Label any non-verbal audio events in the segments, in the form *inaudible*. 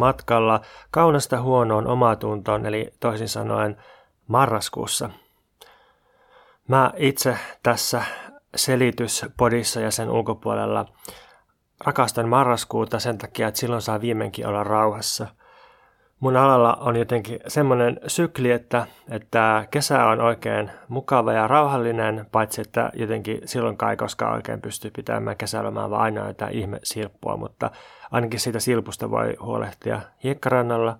matkalla kaunasta huonoon omatuntoon, eli toisin sanoen marraskuussa. Mä itse tässä selityspodissa ja sen ulkopuolella rakastan marraskuuta sen takia, että silloin saa viimeinkin olla rauhassa – mun alalla on jotenkin semmoinen sykli, että, että kesä on oikein mukava ja rauhallinen, paitsi että jotenkin silloin kai koskaan oikein pystyy pitämään kesälomaa, vaan aina jotain ihme silppua, mutta ainakin siitä silpusta voi huolehtia hiekkarannalla.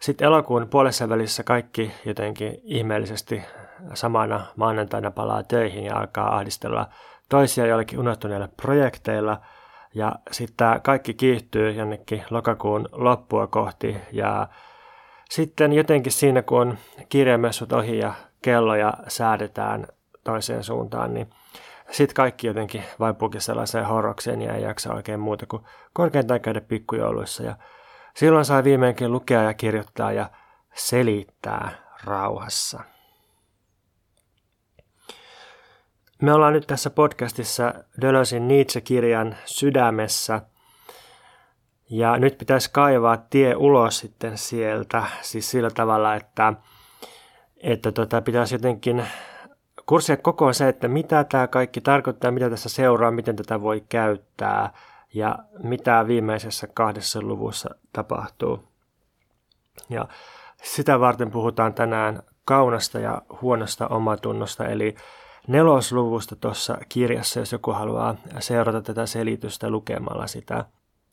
Sitten elokuun puolessa välissä kaikki jotenkin ihmeellisesti samana maanantaina palaa töihin ja alkaa ahdistella toisia joillekin unohtuneilla projekteilla – ja sitten tämä kaikki kiihtyy jonnekin lokakuun loppua kohti ja sitten jotenkin siinä, kun on kirjamessut ohi ja kelloja säädetään toiseen suuntaan, niin sitten kaikki jotenkin vaipuukin sellaiseen horrokseen ja ei jaksa oikein muuta kuin korkeintaan käydä pikkujouluissa. Ja silloin saa viimeinkin lukea ja kirjoittaa ja selittää rauhassa. Me ollaan nyt tässä podcastissa Dölösin Nietzsche-kirjan sydämessä. Ja nyt pitäisi kaivaa tie ulos sitten sieltä, siis sillä tavalla, että, että tota, pitäisi jotenkin kurssia koko se, että mitä tämä kaikki tarkoittaa, mitä tässä seuraa, miten tätä voi käyttää ja mitä viimeisessä kahdessa luvussa tapahtuu. Ja sitä varten puhutaan tänään kaunasta ja huonosta omatunnosta, eli nelosluvusta tuossa kirjassa, jos joku haluaa seurata tätä selitystä lukemalla sitä.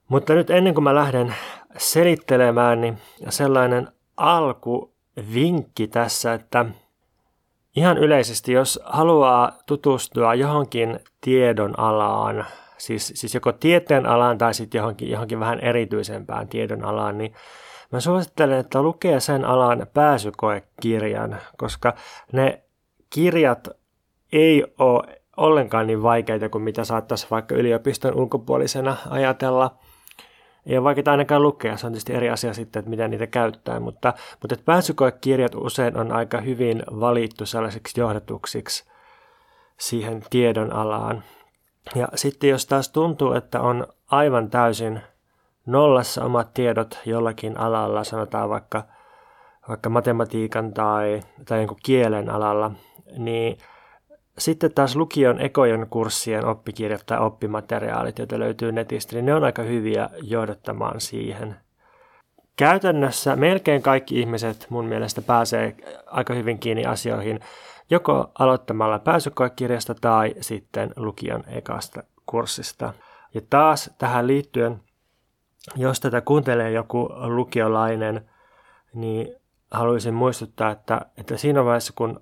Mutta nyt ennen kuin mä lähden selittelemään, niin sellainen alkuvinkki tässä, että ihan yleisesti, jos haluaa tutustua johonkin tiedon alaan, siis, siis joko tieteen alaan tai sitten johonkin, johonkin vähän erityisempään tiedon alaan, niin mä suosittelen, että lukee sen alan pääsykoekirjan, koska ne kirjat ei ole ollenkaan niin vaikeita kuin mitä saattaisi vaikka yliopiston ulkopuolisena ajatella. Ei ole vaikeaa ainakaan lukea, se on tietysti eri asia sitten, että miten niitä käyttää, mutta, mutta että pääsykoekirjat usein on aika hyvin valittu sellaisiksi johdatuksiksi siihen tiedon alaan. Ja sitten jos taas tuntuu, että on aivan täysin nollassa omat tiedot jollakin alalla, sanotaan vaikka, vaikka matematiikan tai, tai jonkun kielen alalla, niin sitten taas lukion ekojen kurssien oppikirjat tai oppimateriaalit, joita löytyy netistä, niin ne on aika hyviä johdattamaan siihen. Käytännössä melkein kaikki ihmiset mun mielestä pääsee aika hyvin kiinni asioihin joko aloittamalla pääsykoekirjasta tai sitten lukion ekasta kurssista. Ja taas tähän liittyen, jos tätä kuuntelee joku lukiolainen, niin haluaisin muistuttaa, että, että siinä vaiheessa kun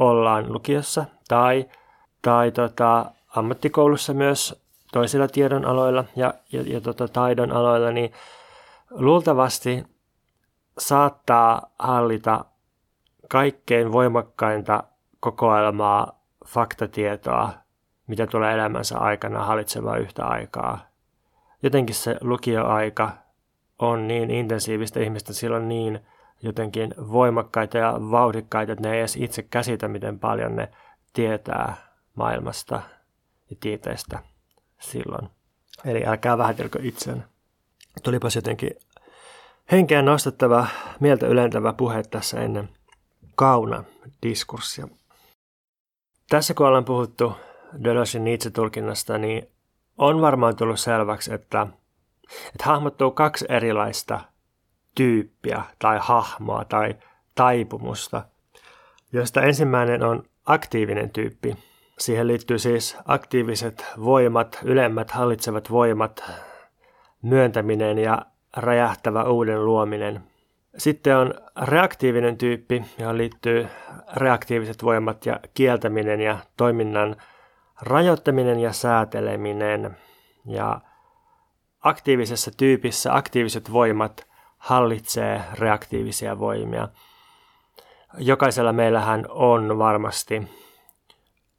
ollaan lukiossa tai, tai tota, ammattikoulussa myös toisilla tiedon aloilla ja, ja, ja tota, taidon aloilla, niin luultavasti saattaa hallita kaikkein voimakkainta kokoelmaa faktatietoa, mitä tulee elämänsä aikana hallitsevaa yhtä aikaa. Jotenkin se lukioaika on niin intensiivistä ihmistä silloin niin jotenkin voimakkaita ja vauhdikkaita, että ne ei edes itse käsitä, miten paljon ne tietää maailmasta ja tieteestä silloin. Eli älkää vähätelkö itsen. Tulipas jotenkin henkeä nostettava, mieltä ylentävä puhe tässä ennen kauna diskurssia. Tässä kun ollaan puhuttu Deleuzein Nietzsche-tulkinnasta, niin on varmaan tullut selväksi, että, että hahmottuu kaksi erilaista tyyppiä tai hahmoa tai taipumusta, josta ensimmäinen on aktiivinen tyyppi. Siihen liittyy siis aktiiviset voimat, ylemmät hallitsevat voimat, myöntäminen ja räjähtävä uuden luominen. Sitten on reaktiivinen tyyppi, johon liittyy reaktiiviset voimat ja kieltäminen ja toiminnan rajoittaminen ja sääteleminen. Ja aktiivisessa tyypissä aktiiviset voimat hallitsee reaktiivisia voimia. Jokaisella meillähän on varmasti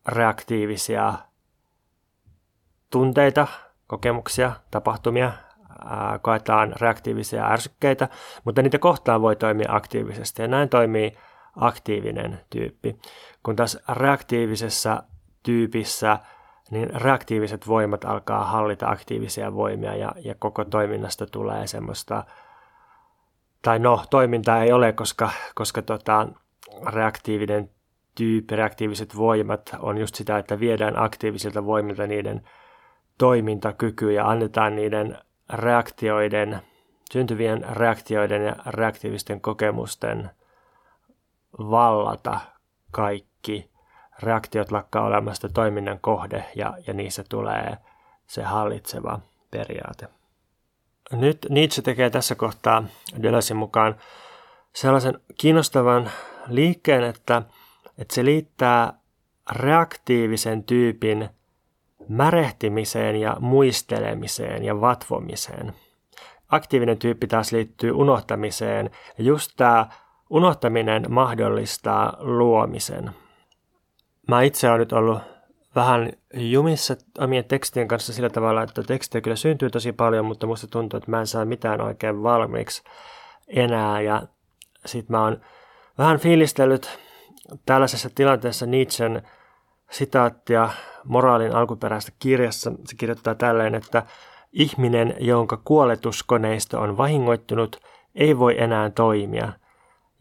reaktiivisia tunteita, kokemuksia, tapahtumia, koetaan reaktiivisia ärsykkeitä, mutta niitä kohtaan voi toimia aktiivisesti ja näin toimii aktiivinen tyyppi. Kun taas reaktiivisessa tyypissä niin reaktiiviset voimat alkaa hallita aktiivisia voimia ja, ja koko toiminnasta tulee semmoista, tai no, toimintaa ei ole, koska, koska tota, reaktiivinen tyyppi, reaktiiviset voimat on just sitä, että viedään aktiivisilta voimilta niiden toimintakyky ja annetaan niiden reaktioiden, syntyvien reaktioiden ja reaktiivisten kokemusten vallata kaikki reaktiot lakkaa olemasta toiminnan kohde ja, ja niissä tulee se hallitseva periaate. Nyt Nietzsche tekee tässä kohtaa Deleuzin mukaan sellaisen kiinnostavan liikkeen, että, että se liittää reaktiivisen tyypin märehtimiseen ja muistelemiseen ja vatvomiseen. Aktiivinen tyyppi taas liittyy unohtamiseen ja just tämä unohtaminen mahdollistaa luomisen. Mä itse olen nyt ollut vähän jumissa omien tekstien kanssa sillä tavalla, että tekstejä kyllä syntyy tosi paljon, mutta musta tuntuu, että mä en saa mitään oikein valmiiksi enää. Ja sit mä oon vähän fiilistellyt tällaisessa tilanteessa Nietzschen sitaattia moraalin alkuperäistä kirjassa. Se kirjoittaa tälleen, että ihminen, jonka kuoletuskoneisto on vahingoittunut, ei voi enää toimia.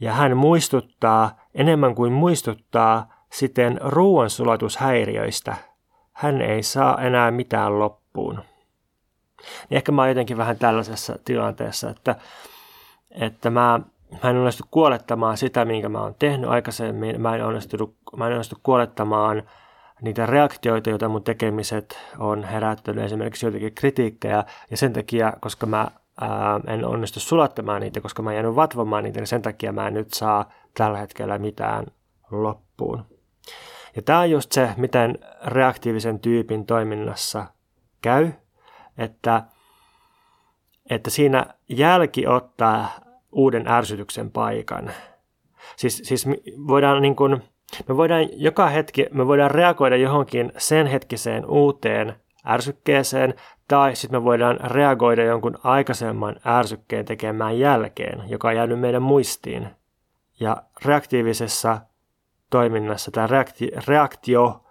Ja hän muistuttaa, enemmän kuin muistuttaa, siten ruoansulatushäiriöistä hän ei saa enää mitään loppuun. Niin ehkä mä oon jotenkin vähän tällaisessa tilanteessa, että, että mä, mä en onnistu kuolettamaan sitä, minkä mä oon tehnyt aikaisemmin. Mä en mä en onnistu kuolettamaan niitä reaktioita, joita mun tekemiset on herättänyt, esimerkiksi joitakin kritiikkejä, ja sen takia, koska mä ää, en onnistu sulattamaan niitä, koska mä oon jäänyt vatvomaan niitä, niin sen takia mä en nyt saa tällä hetkellä mitään loppuun. Ja tämä on just se, miten reaktiivisen tyypin toiminnassa käy, että, että siinä jälki ottaa uuden ärsytyksen paikan. Siis, siis voidaan niin kuin, me voidaan joka hetki, me voidaan reagoida johonkin sen hetkiseen uuteen ärsykkeeseen, tai sitten me voidaan reagoida jonkun aikaisemman ärsykkeen tekemään jälkeen, joka on jäänyt meidän muistiin. Ja reaktiivisessa toiminnassa tämä reakti, reaktio,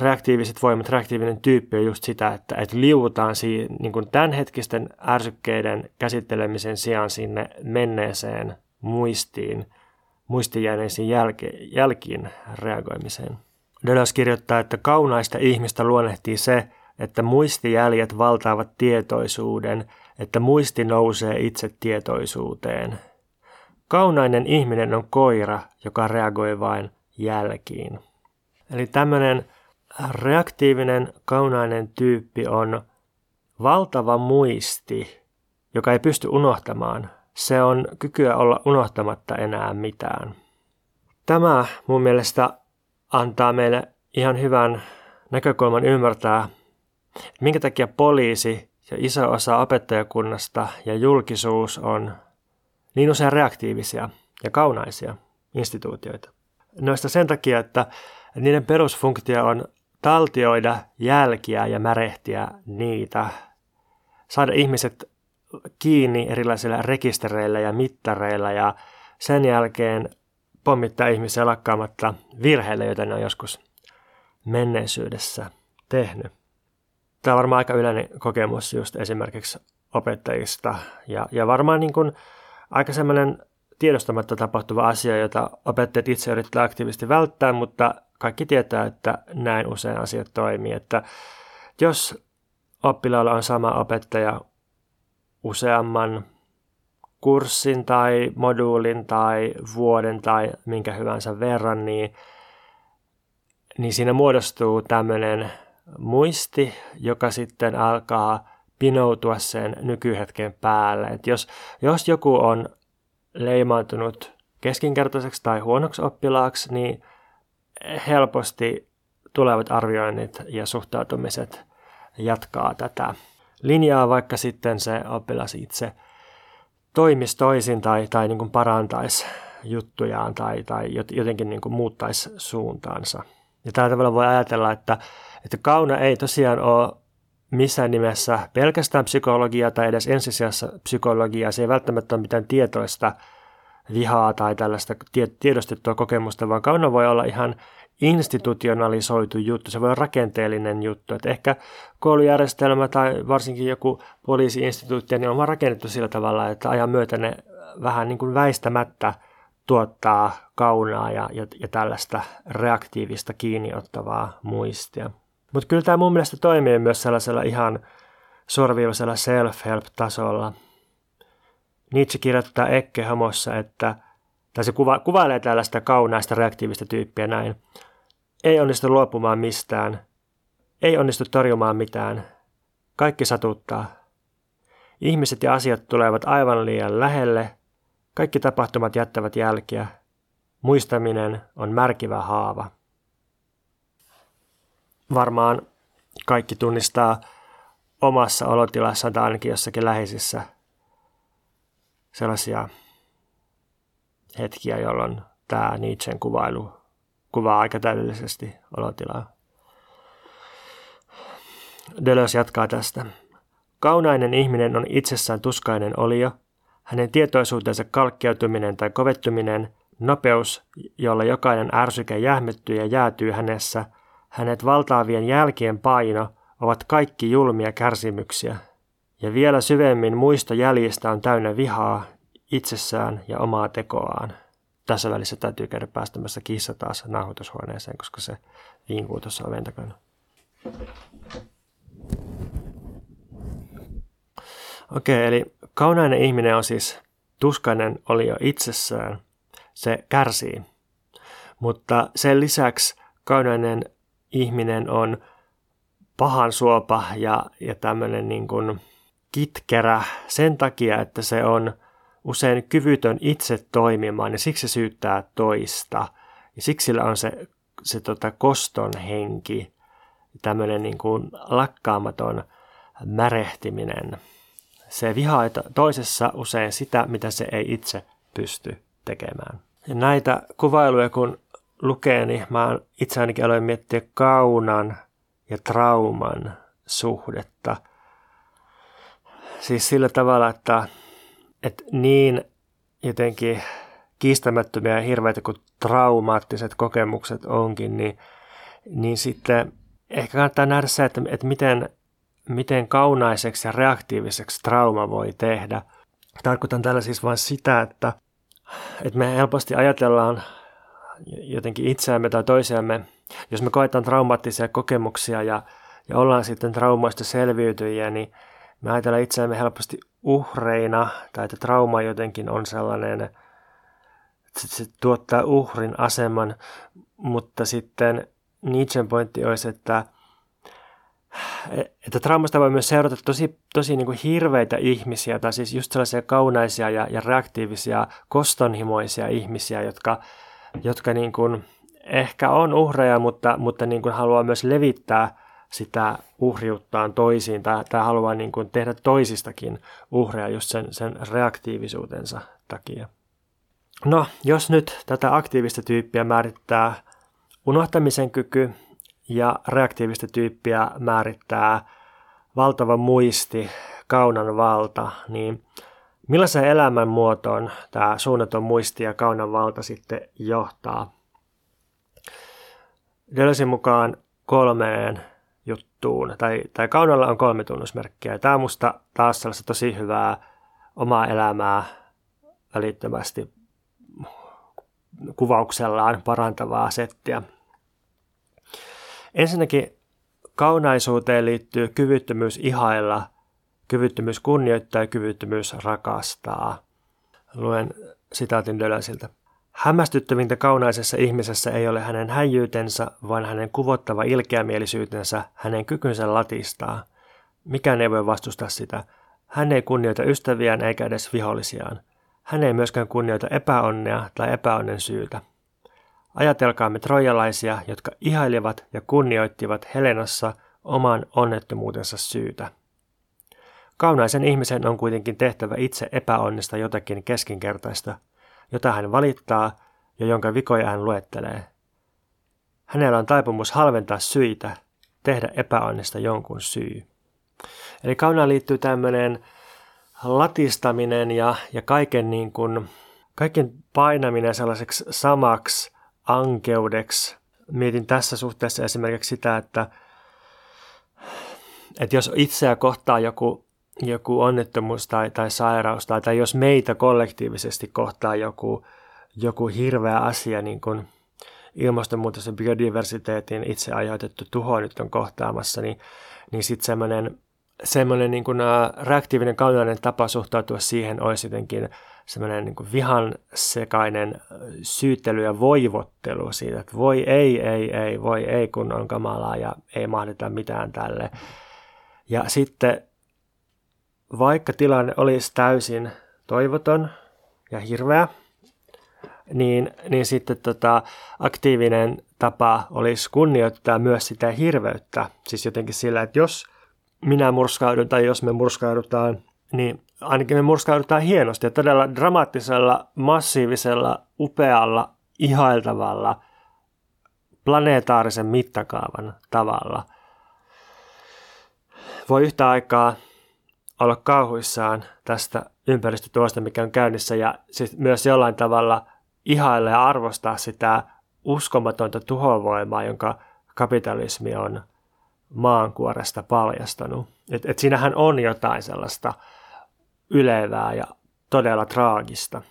reaktiiviset voimat, reaktiivinen tyyppi on just sitä, että, että liuutaan siihen, niin kuin tämänhetkisten ärsykkeiden käsittelemisen sijaan sinne menneeseen muistiin, muistijääneisiin jälke, jälkiin reagoimiseen. Deleuze kirjoittaa, että kaunaista ihmistä luonnehtii se, että muistijäljet valtaavat tietoisuuden, että muisti nousee itse tietoisuuteen. Kaunainen ihminen on koira, joka reagoi vain jälkiin. Eli tämmöinen reaktiivinen, kaunainen tyyppi on valtava muisti, joka ei pysty unohtamaan. Se on kykyä olla unohtamatta enää mitään. Tämä mun mielestä antaa meille ihan hyvän näkökulman ymmärtää, minkä takia poliisi ja iso osa opettajakunnasta ja julkisuus on niin usein reaktiivisia ja kaunaisia instituutioita. Noista sen takia, että niiden perusfunktio on taltioida jälkiä ja märehtiä niitä, saada ihmiset kiinni erilaisilla rekistereillä ja mittareilla ja sen jälkeen pommittaa ihmisiä lakkaamatta virheille, joita ne on joskus menneisyydessä tehnyt. Tämä on varmaan aika yleinen kokemus just esimerkiksi opettajista ja, ja varmaan niin kuin aika semmoinen tiedostamatta tapahtuva asia, jota opettajat itse yrittävät aktiivisesti välttää, mutta kaikki tietää, että näin usein asiat toimii. Että jos oppilaalla on sama opettaja useamman kurssin tai moduulin tai vuoden tai minkä hyvänsä verran, niin, niin siinä muodostuu tämmöinen muisti, joka sitten alkaa pinoutua sen nykyhetken päälle. Et jos, jos joku on leimaantunut keskinkertaiseksi tai huonoksi oppilaaksi, niin helposti tulevat arvioinnit ja suhtautumiset jatkaa tätä linjaa, vaikka sitten se oppilas itse toimisi toisin tai, tai niin kuin parantaisi juttujaan tai, tai jotenkin niin kuin muuttaisi suuntaansa. Ja tällä tavalla voi ajatella, että, että kauna ei tosiaan ole missään nimessä pelkästään psykologiaa tai edes ensisijassa psykologiaa. Se ei välttämättä ole mitään tietoista vihaa tai tällaista tiedostettua kokemusta, vaan kauna voi olla ihan institutionalisoitu juttu, se voi olla rakenteellinen juttu. Että ehkä koulujärjestelmä tai varsinkin joku poliisiinstituutti niin on rakennettu sillä tavalla, että ajan myötä ne vähän niin kuin väistämättä tuottaa kaunaa ja, ja, ja tällaista reaktiivista kiinniottavaa muistia. Mutta kyllä tämä mun mielestä toimii myös sellaisella ihan suoraviivaisella self-help-tasolla. Nietzsche kirjoittaa Ekke Homossa, että, tai se kuva, kuvailee tällaista kaunaista reaktiivista tyyppiä näin. Ei onnistu luopumaan mistään. Ei onnistu torjumaan mitään. Kaikki satuttaa. Ihmiset ja asiat tulevat aivan liian lähelle. Kaikki tapahtumat jättävät jälkiä. Muistaminen on märkivä haava. Varmaan kaikki tunnistaa omassa olotilassaan tai ainakin jossakin läheisissä sellaisia hetkiä, jolloin tämä Nietzschen kuvailu kuvaa aika täydellisesti olotilaa. Deleuze jatkaa tästä. Kaunainen ihminen on itsessään tuskainen olio, hänen tietoisuutensa kalkkeutuminen tai kovettuminen, nopeus, jolla jokainen ärsyke jähmettyy ja jäätyy hänessä, hänet valtaavien jälkien paino ovat kaikki julmia kärsimyksiä. Ja vielä syvemmin muisto jäljistä on täynnä vihaa itsessään ja omaa tekoaan. Tässä välissä täytyy käydä päästämässä kissa taas nauhoitushuoneeseen, koska se viinkuu tuossa oven takana. Okei, eli kaunainen ihminen on siis tuskainen oli jo itsessään. Se kärsii. Mutta sen lisäksi kaunainen ihminen on pahan suopa ja, ja tämmöinen niin kuin kitkerä sen takia, että se on usein kyvytön itse toimimaan ja siksi se syyttää toista. Ja siksi sillä on se, se tota koston henki, tämmöinen niin kuin lakkaamaton märehtiminen. Se vihaa toisessa usein sitä, mitä se ei itse pysty tekemään. Ja näitä kuvailuja kun lukee, niin mä itse ainakin aloin miettiä kaunan ja trauman suhdetta. Siis sillä tavalla, että, että niin jotenkin kiistämättömiä ja hirveitä kuin traumaattiset kokemukset onkin, niin, niin sitten ehkä kannattaa nähdä se, että, että miten miten kaunaiseksi ja reaktiiviseksi trauma voi tehdä. Tarkoitan tällä siis vain sitä, että, että me helposti ajatellaan jotenkin itseämme tai toisiamme, jos me koetaan traumaattisia kokemuksia ja, ja ollaan sitten traumaista selviytyjiä, niin me ajatellaan itseämme helposti uhreina, tai että trauma jotenkin on sellainen, että se tuottaa uhrin aseman, mutta sitten Nietzschen pointti olisi, että että traumasta voi myös seurata tosi, tosi niin kuin hirveitä ihmisiä, tai siis just sellaisia kaunaisia ja, ja reaktiivisia, kostonhimoisia ihmisiä, jotka, jotka niin kuin ehkä on uhreja, mutta, mutta niin kuin haluaa myös levittää sitä uhriuttaan toisiin, tai, tai haluaa niin kuin tehdä toisistakin uhreja just sen, sen reaktiivisuutensa takia. No, jos nyt tätä aktiivista tyyppiä määrittää unohtamisen kyky, ja reaktiivista tyyppiä määrittää valtava muisti, kaunan valta, niin millaiseen elämänmuotoon tämä suunnaton muisti ja kaunan valta sitten johtaa? Deleuzen mukaan kolmeen juttuun, tai, tai kaunalla on kolme tunnusmerkkiä. Tämä on musta taas sellaista tosi hyvää omaa elämää välittömästi kuvauksellaan parantavaa settiä. Ensinnäkin kaunaisuuteen liittyy kyvyttömyys ihailla, kyvyttömyys kunnioittaa ja kyvyttömyys rakastaa. Luen sitaatin Dölösiltä. Hämmästyttävintä kaunaisessa ihmisessä ei ole hänen häijyytensä, vaan hänen kuvottava ilkeämielisyytensä, hänen kykynsä latistaa. Mikään ei voi vastustaa sitä. Hän ei kunnioita ystäviään eikä edes vihollisiaan. Hän ei myöskään kunnioita epäonnea tai epäonnen syytä. Ajatelkaamme trojalaisia, jotka ihailivat ja kunnioittivat Helenassa oman onnettomuutensa syytä. Kaunaisen ihmisen on kuitenkin tehtävä itse epäonnista jotakin keskinkertaista, jota hän valittaa ja jonka vikoja hän luettelee. Hänellä on taipumus halventaa syitä, tehdä epäonnista jonkun syy. Eli kaunaan liittyy tämmöinen latistaminen ja, ja kaiken niin kuin kaiken painaminen sellaiseksi samaksi ankeudeksi. Mietin tässä suhteessa esimerkiksi sitä, että, että jos itseä kohtaa joku, joku onnettomuus tai, tai sairaus tai, tai jos meitä kollektiivisesti kohtaa joku, joku hirveä asia, niin kuin ilmastonmuutos ja biodiversiteetin itse aiheutettu tuho nyt on kohtaamassa, niin, niin sitten semmoinen semmoinen niin kuin, reaktiivinen kaunainen tapa suhtautua siihen olisi jotenkin semmoinen niin vihan sekainen syyttely ja voivottelu siitä, että voi ei, ei, ei, voi ei, kun on kamalaa ja ei mahdeta mitään tälle. Ja sitten vaikka tilanne olisi täysin toivoton ja hirveä, niin, niin sitten tota, aktiivinen tapa olisi kunnioittaa myös sitä hirveyttä. Siis jotenkin sillä, että jos minä murskaudun tai jos me murskaudutaan, niin ainakin me murskaudutaan hienosti ja todella dramaattisella, massiivisella, upealla, ihailtavalla, planeetaarisen mittakaavan tavalla. Voi yhtä aikaa olla kauhuissaan tästä ympäristötuosta, mikä on käynnissä, ja siis myös jollain tavalla ihailla ja arvostaa sitä uskomatonta tuhovoimaa, jonka kapitalismi on maankuoresta paljastanut. Et, et siinähän on jotain sellaista ylevää ja todella traagista,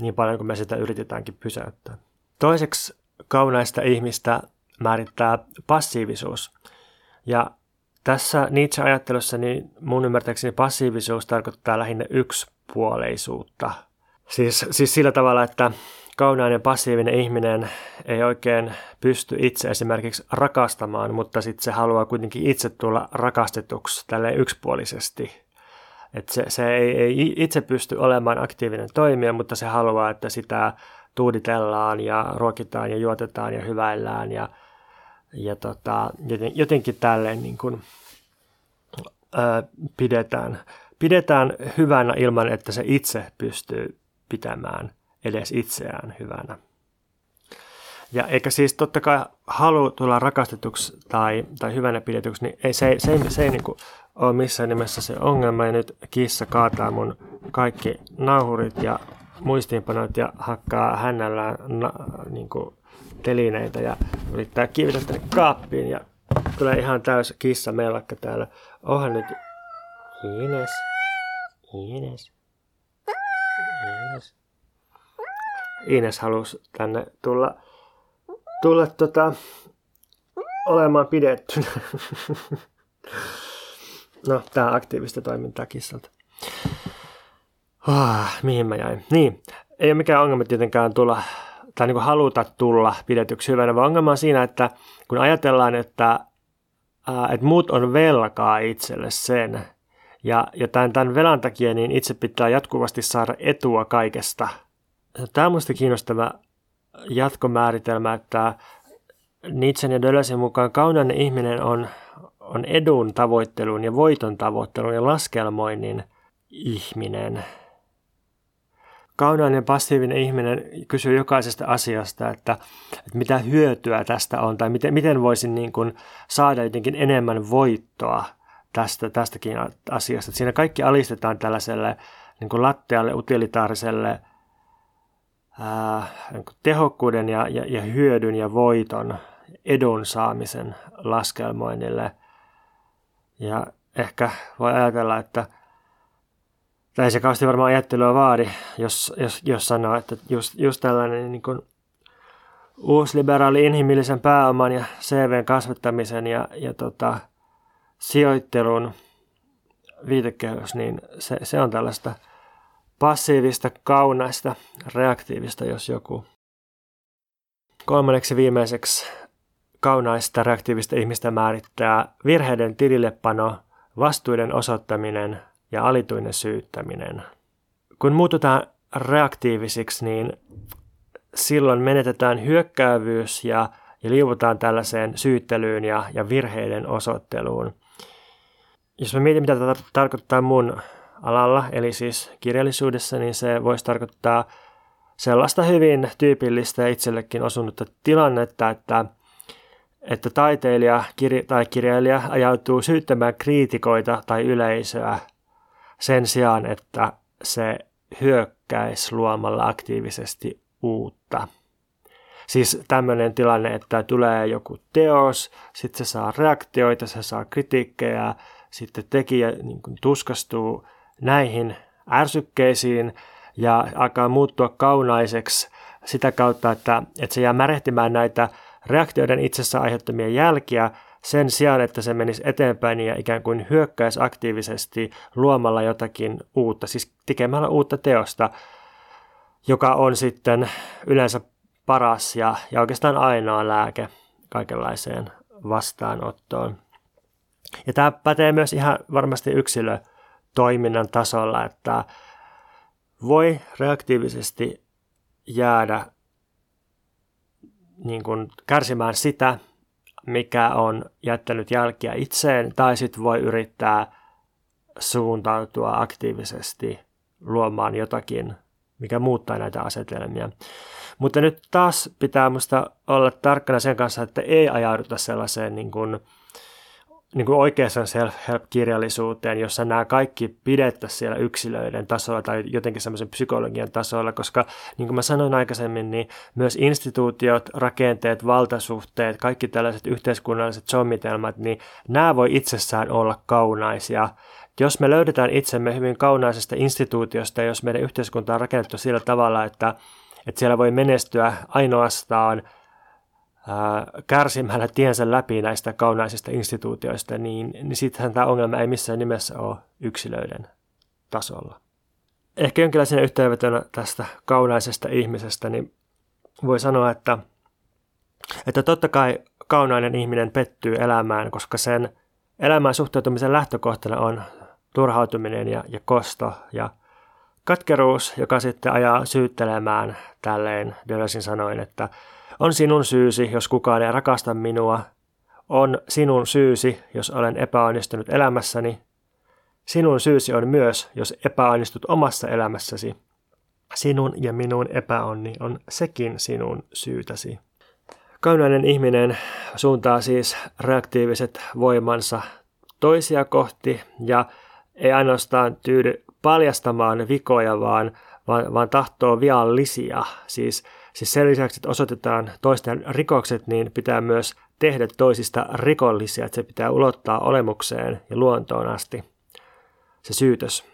niin paljon kuin me sitä yritetäänkin pysäyttää. Toiseksi kaunaista ihmistä määrittää passiivisuus. Ja tässä Nietzsche-ajattelussa niin mun ymmärtääkseni passiivisuus tarkoittaa lähinnä yksipuoleisuutta. Siis, siis sillä tavalla, että kaunainen passiivinen ihminen ei oikein pysty itse esimerkiksi rakastamaan, mutta sitten se haluaa kuitenkin itse tulla rakastetuksi tälle yksipuolisesti. Et se, se ei, ei itse pysty olemaan aktiivinen toimija, mutta se haluaa, että sitä tuuditellaan ja ruokitaan ja juotetaan ja hyväillään ja, ja tota, joten, jotenkin tälleen niin kuin, ö, pidetään, pidetään hyvänä ilman, että se itse pystyy pitämään edes itseään hyvänä. Ja eikä siis totta kai halu tulla rakastetuksi tai, tai hyvänä pidetyksi, niin ei, se, se, se, se ei niin kuin ole missään nimessä se ongelma. Ja nyt kissa kaataa mun kaikki nauhurit ja muistiinpanot ja hakkaa hännällään na, niin kuin telineitä ja yrittää kivitä tänne kaappiin ja tulee ihan täys kissa mellakka täällä. Onhan nyt Ines, Ines, Ines. Ines halusi tänne tulla, tulla tota, olemaan pidettynä. *laughs* no, tää aktiivista toimintaa kissalta. Oh, mihin mä jäin? Niin, ei ole mikään ongelma tietenkään tulla tai niin haluta tulla pidetyksi hyvänä, vaan ongelma on siinä, että kun ajatellaan, että, ää, että muut on velkaa itselle sen, ja, ja tämän, tämän velan takia niin itse pitää jatkuvasti saada etua kaikesta – Tämä on minusta kiinnostava jatkomääritelmä, että Nietzschen ja Dölösin mukaan kaunainen ihminen on, on edun tavoittelun ja voiton tavoittelun ja laskelmoinnin ihminen. Kaunainen passiivinen ihminen kysyy jokaisesta asiasta, että, että mitä hyötyä tästä on tai miten, miten voisin niin kuin saada jotenkin enemmän voittoa tästä, tästäkin asiasta. Että siinä kaikki alistetaan tällaiselle niin kuin lattealle utilitaariselle – ää, niin tehokkuuden ja, ja, ja hyödyn ja voiton edun saamisen laskelmoinnille. Ja ehkä voi ajatella, että tai se kauheasti varmaan ajattelua vaadi, jos, jos, jos sanoo, että just, just tällainen niin kuin uusliberaali inhimillisen pääoman ja CVn kasvattamisen ja, ja tota, sijoittelun viitekehys, niin se, se on tällaista – passiivista, kaunaista, reaktiivista, jos joku. Kolmanneksi viimeiseksi kaunaista, reaktiivista ihmistä määrittää virheiden tilillepano, vastuiden osoittaminen ja alituinen syyttäminen. Kun muututaan reaktiivisiksi, niin silloin menetetään hyökkäävyys ja, ja liuvutaan tällaiseen syyttelyyn ja, ja virheiden osoitteluun. Jos mä mietin, mitä tämä tarkoittaa mun alalla, eli siis kirjallisuudessa, niin se voisi tarkoittaa sellaista hyvin tyypillistä ja itsellekin osunutta tilannetta, että, että taiteilija kir- tai kirjailija ajautuu syyttämään kriitikoita tai yleisöä sen sijaan, että se hyö- hyökkäisi luomalla aktiivisesti uutta. Siis tämmöinen tilanne, että tulee joku teos, sitten se saa reaktioita, se saa kritiikkejä, sitten tekijä niin kuin tuskastuu näihin ärsykkeisiin ja alkaa muuttua kaunaiseksi sitä kautta, että, että se jää märehtimään näitä reaktioiden itsessä aiheuttamia jälkiä sen sijaan, että se menisi eteenpäin ja ikään kuin hyökkäisi aktiivisesti luomalla jotakin uutta, siis tekemällä uutta teosta, joka on sitten yleensä paras ja, ja oikeastaan ainoa lääke kaikenlaiseen vastaanottoon. Ja tämä pätee myös ihan varmasti yksilötoiminnan tasolla, että voi reaktiivisesti jäädä niin kuin kärsimään sitä, mikä on jättänyt jälkiä itseen, tai sitten voi yrittää suuntautua aktiivisesti luomaan jotakin, mikä muuttaa näitä asetelmia. Mutta nyt taas pitää musta olla tarkkana sen kanssa, että ei ajauduta sellaiseen niin kuin, niin kuin oikeaan self-help-kirjallisuuteen, jossa nämä kaikki pidettäisiin siellä yksilöiden tasolla tai jotenkin semmoisen psykologian tasolla, koska niin kuin mä sanoin aikaisemmin, niin myös instituutiot, rakenteet, valtasuhteet, kaikki tällaiset yhteiskunnalliset sommitelmat, niin nämä voi itsessään olla kaunaisia. Jos me löydetään itsemme hyvin kaunaisesta instituutiosta, jos meidän yhteiskunta on rakennettu sillä tavalla, että, että siellä voi menestyä ainoastaan – kärsimällä tiensä läpi näistä kaunaisista instituutioista, niin, niin sittenhän tämä ongelma ei missään nimessä ole yksilöiden tasolla. Ehkä jonkinlaisena yhteenvetona tästä kaunaisesta ihmisestä, niin voi sanoa, että, että totta kai kaunainen ihminen pettyy elämään, koska sen elämään suhteutumisen lähtökohtana on turhautuminen ja, ja kosto ja katkeruus, joka sitten ajaa syyttelemään tälleen Deleuzin sanoin, että on sinun syysi, jos kukaan ei rakasta minua. On sinun syysi, jos olen epäonnistunut elämässäni. Sinun syysi on myös, jos epäonnistut omassa elämässäsi. Sinun ja minun epäonni on sekin sinun syytäsi. Kaunainen ihminen suuntaa siis reaktiiviset voimansa toisia kohti ja ei ainoastaan tyydy paljastamaan vikoja, vaan, vaan, vaan tahtoo viallisia, siis Siis sen lisäksi, että osoitetaan toisten rikokset, niin pitää myös tehdä toisista rikollisia, että se pitää ulottaa olemukseen ja luontoon asti se syytös.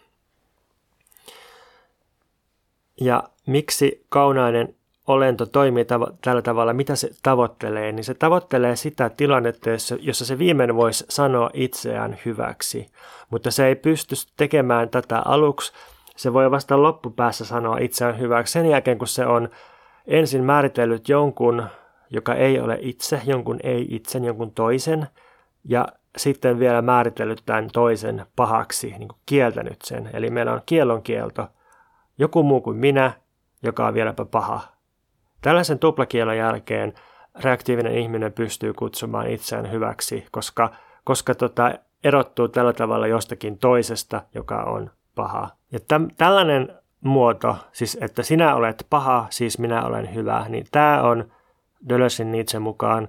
Ja miksi kaunainen olento toimii tav- tällä tavalla, mitä se tavoittelee, niin se tavoittelee sitä tilannetta, jossa, jossa se viimein voisi sanoa itseään hyväksi, mutta se ei pysty tekemään tätä aluksi, se voi vasta loppupäässä sanoa itseään hyväksi sen jälkeen, kun se on ensin määritellyt jonkun, joka ei ole itse, jonkun ei itsen, jonkun toisen, ja sitten vielä määritellyt tämän toisen pahaksi, niin kuin kieltänyt sen. Eli meillä on kielon kielto, joku muu kuin minä, joka on vieläpä paha. Tällaisen tuplakielon jälkeen reaktiivinen ihminen pystyy kutsumaan itseään hyväksi, koska, koska tota, erottuu tällä tavalla jostakin toisesta, joka on paha. Ja täm, tällainen muoto, siis että sinä olet paha, siis minä olen hyvä, niin tämä on Dölösin Nietzsche mukaan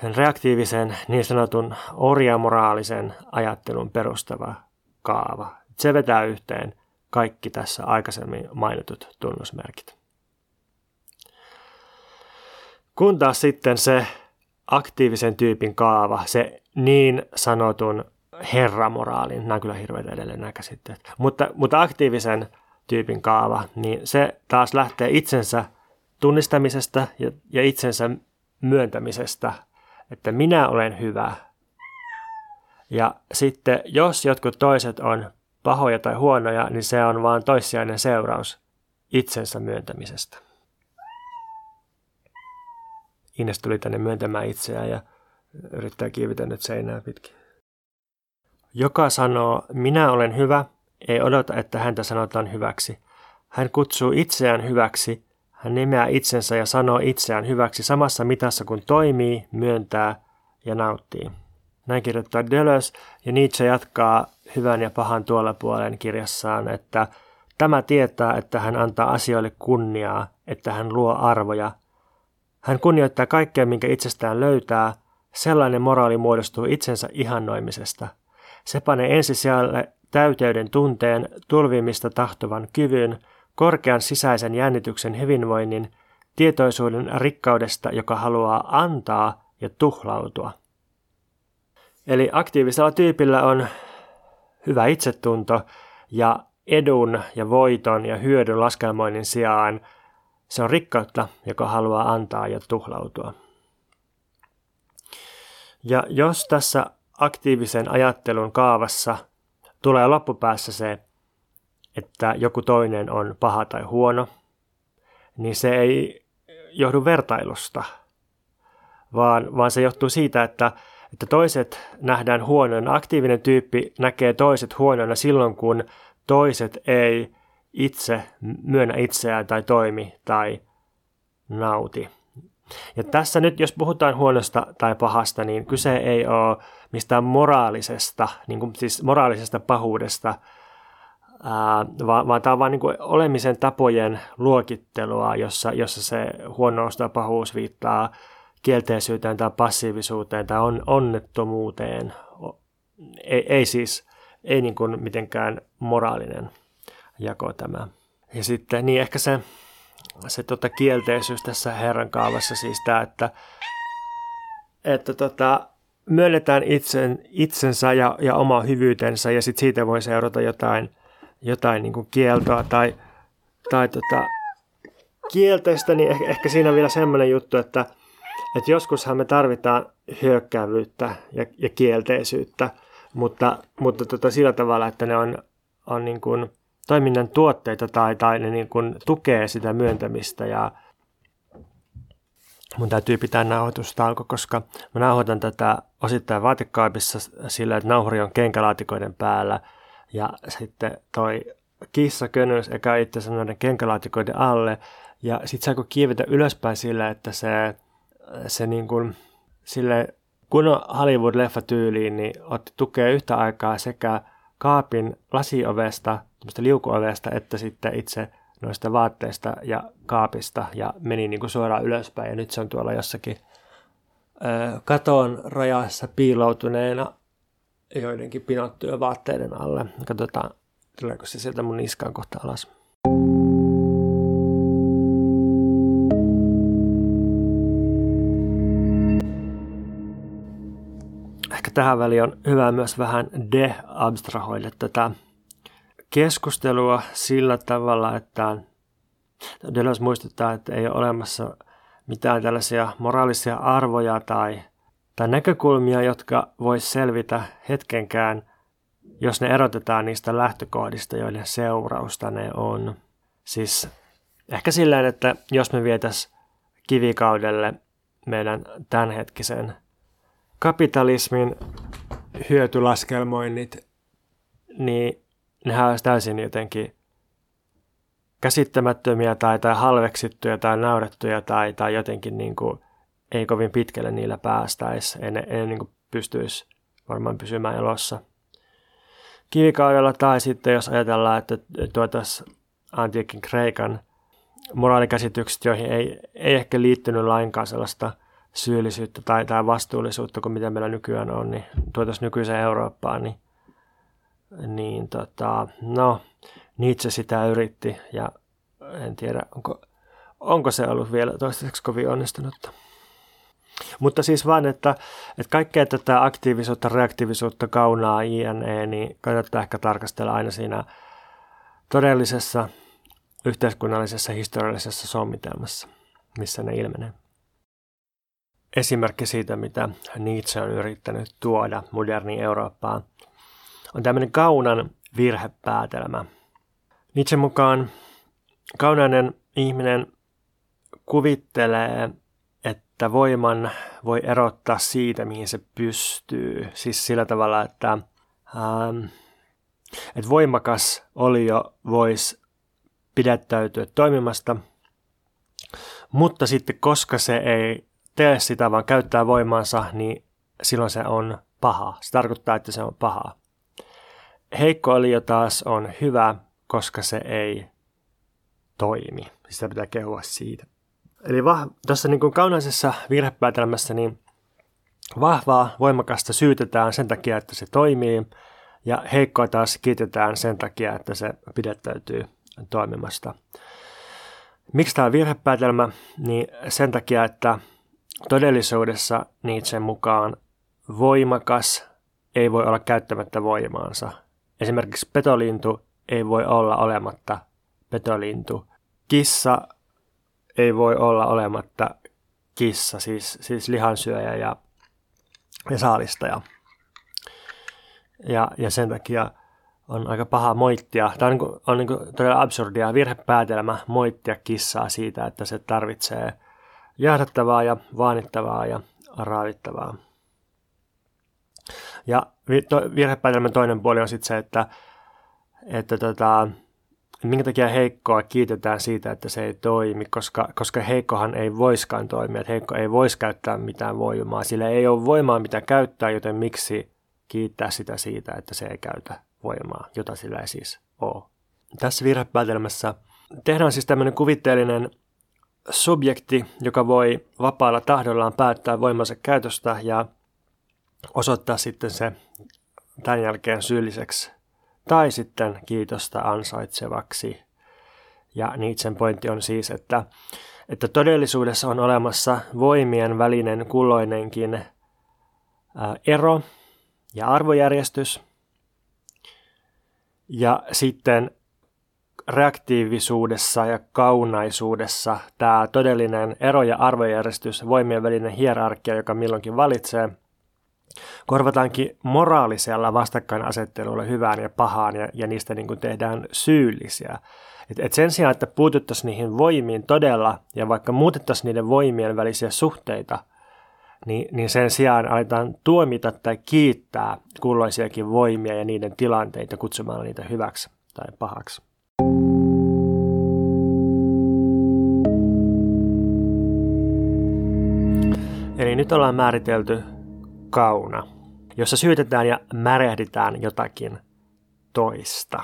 sen reaktiivisen niin sanotun orjamoraalisen ajattelun perustava kaava. Se vetää yhteen kaikki tässä aikaisemmin mainitut tunnusmerkit. Kun taas sitten se aktiivisen tyypin kaava, se niin sanotun herramoraalin, nämä on kyllä hirveitä edelleen nämä käsitteet, mutta, mutta aktiivisen tyypin kaava, niin se taas lähtee itsensä tunnistamisesta ja, ja itsensä myöntämisestä, että minä olen hyvä. Ja sitten jos jotkut toiset on pahoja tai huonoja, niin se on vain toissijainen seuraus itsensä myöntämisestä. Ines tuli tänne myöntämään itseään ja yrittää kiivitä nyt seinää pitkin. Joka sanoo, minä olen hyvä – ei odota, että häntä sanotaan hyväksi. Hän kutsuu itseään hyväksi, hän nimeää itsensä ja sanoo itseään hyväksi samassa mitassa kuin toimii, myöntää ja nauttii. Näin kirjoittaa Deleuze ja Nietzsche jatkaa hyvän ja pahan tuolla puolen kirjassaan, että tämä tietää, että hän antaa asioille kunniaa, että hän luo arvoja. Hän kunnioittaa kaikkea, minkä itsestään löytää, sellainen moraali muodostuu itsensä ihannoimisesta. Se panee ensisijalle täyteyden tunteen, tulvimista tahtovan kyvyn, korkean sisäisen jännityksen hyvinvoinnin, tietoisuuden rikkaudesta, joka haluaa antaa ja tuhlautua. Eli aktiivisella tyypillä on hyvä itsetunto ja edun ja voiton ja hyödyn laskelmoinnin sijaan se on rikkautta, joka haluaa antaa ja tuhlautua. Ja jos tässä aktiivisen ajattelun kaavassa tulee loppupäässä se, että joku toinen on paha tai huono, niin se ei johdu vertailusta, vaan, vaan se johtuu siitä, että, että toiset nähdään huonoina. Aktiivinen tyyppi näkee toiset huonoina silloin, kun toiset ei itse myönnä itseään tai toimi tai nauti. Ja tässä nyt, jos puhutaan huonosta tai pahasta, niin kyse ei ole mistään moraalisesta, niin kuin siis moraalisesta pahuudesta, ää, vaan, vaan tämä on vain niin olemisen tapojen luokittelua, jossa, jossa se huonous tai pahuus viittaa kielteisyyteen tai passiivisuuteen tai on, onnettomuuteen. Ei, ei siis, ei niin kuin mitenkään moraalinen jako tämä. Ja sitten niin ehkä se, se tota kielteisyys tässä Herran kaavassa siis tämä, että, että tota, myönnetään itsen, itsensä ja, ja oma hyvyytensä ja sitten siitä voi seurata jotain, jotain niin kuin kieltoa tai, tai tota, kielteistä, niin ehkä, ehkä siinä vielä semmoinen juttu, että, että joskushan me tarvitaan hyökkäävyyttä ja, ja kielteisyyttä, mutta, mutta tota, sillä tavalla, että ne on, on niin kuin toiminnan tuotteita tai, tai ne niin kuin tukee sitä myöntämistä ja mun täytyy pitää nauhoitustauko, koska mä nauhoitan tätä osittain vaatekaapissa sillä, että nauhuri on kenkälaatikoiden päällä ja sitten toi kissa könös eka itse noiden kenkälaatikoiden alle ja sitten saako kiivetä ylöspäin sillä, että se, se niin kuin, sille kun on Hollywood-leffa tyyliin, niin otti tukea yhtä aikaa sekä kaapin lasiovesta, liukuovesta, että sitten itse noista vaatteista ja kaapista ja meni niin kuin suoraan ylöspäin. Ja nyt se on tuolla jossakin ö, katon rajassa piiloutuneena joidenkin pinottujen vaatteiden alle. Katsotaan, tuleeko se sieltä mun niskaan kohta alas. Ehkä tähän väliin on hyvä myös vähän de-abstrahoida tätä keskustelua sillä tavalla, että Deleuze muistuttaa, että ei ole olemassa mitään tällaisia moraalisia arvoja tai, tai näkökulmia, jotka vois selvitä hetkenkään, jos ne erotetaan niistä lähtökohdista, joiden seurausta ne on. Siis ehkä sillä että jos me vietäis kivikaudelle meidän tämänhetkisen kapitalismin hyötylaskelmoinnit, niin nehän olisi täysin jotenkin käsittämättömiä tai, tai halveksittuja tai naurettuja tai, tai jotenkin niin kuin, ei kovin pitkälle niillä päästäisi. Ei ne, ei ne niin kuin pystyisi varmaan pysymään elossa. Kivikaudella tai sitten jos ajatellaan, että tuotaisiin antiikin Kreikan moraalikäsitykset, joihin ei, ei ehkä liittynyt lainkaan sellaista syyllisyyttä tai, tai vastuullisuutta kuin mitä meillä nykyään on, niin tuotaisiin nykyiseen Eurooppaan, niin niin tota, no, Nietzsche sitä yritti ja en tiedä, onko, onko se ollut vielä toistaiseksi kovin onnistunutta. Mutta siis vaan, että, että kaikkea tätä aktiivisuutta, reaktiivisuutta, kaunaa, INE, niin kannattaa ehkä tarkastella aina siinä todellisessa yhteiskunnallisessa historiallisessa sommitelmassa, missä ne ilmenee. Esimerkki siitä, mitä Nietzsche on yrittänyt tuoda moderniin Eurooppaan – on tämmöinen kaunan virhepäätelmä. Nietzsche mukaan kaunainen ihminen kuvittelee, että voiman voi erottaa siitä, mihin se pystyy. Siis sillä tavalla, että, ähm, että voimakas olio voisi pidättäytyä toimimasta, mutta sitten koska se ei tee sitä, vaan käyttää voimansa, niin silloin se on paha. Se tarkoittaa, että se on paha. Heikko olio taas on hyvä, koska se ei toimi. Sitä pitää kehua siitä. Eli vah- tässä niin kaunaisessa virhepäätelmässä niin vahvaa, voimakasta syytetään sen takia, että se toimii, ja heikkoa taas kiitetään sen takia, että se pidättäytyy toimimasta. Miksi tämä on virhepäätelmä? Niin sen takia, että todellisuudessa Nietzschen mukaan voimakas ei voi olla käyttämättä voimaansa. Esimerkiksi petolintu ei voi olla olematta petolintu. Kissa ei voi olla olematta kissa, siis, siis lihansyöjä ja, ja saalistaja. Ja, ja sen takia on aika paha moittia, tai on, niin on niin todella absurdia virhepäätelmä moittia kissaa siitä, että se tarvitsee jahdattavaa ja vaanittavaa ja raavittavaa. Ja virhepäätelmän toinen puoli on sitten se, että, että tota, minkä takia heikkoa kiitetään siitä, että se ei toimi, koska, koska heikkohan ei voiskaan toimia, että heikko ei voisi käyttää mitään voimaa, sillä ei ole voimaa mitä käyttää, joten miksi kiittää sitä siitä, että se ei käytä voimaa, jota sillä ei siis ole. Tässä virhepäätelmässä tehdään siis tämmöinen kuvitteellinen subjekti, joka voi vapaalla tahdollaan päättää voimansa käytöstä ja osoittaa sitten se tämän jälkeen syylliseksi tai sitten kiitosta ansaitsevaksi. Ja Nietzschen pointti on siis, että, että todellisuudessa on olemassa voimien välinen kulloinenkin ero ja arvojärjestys. Ja sitten reaktiivisuudessa ja kaunaisuudessa tämä todellinen ero ja arvojärjestys, voimien välinen hierarkia, joka milloinkin valitsee – korvataankin moraalisella vastakkainasettelulla hyvään ja pahaan ja, ja niistä niin kuin tehdään syyllisiä. Et, et sen sijaan, että puututtaisiin niihin voimiin todella ja vaikka muutettaisiin niiden voimien välisiä suhteita, niin, niin sen sijaan aletaan tuomita tai kiittää kulloisiakin voimia ja niiden tilanteita kutsumalla niitä hyväksi tai pahaksi. Eli nyt ollaan määritelty kauna, jossa syytetään ja märehditään jotakin toista.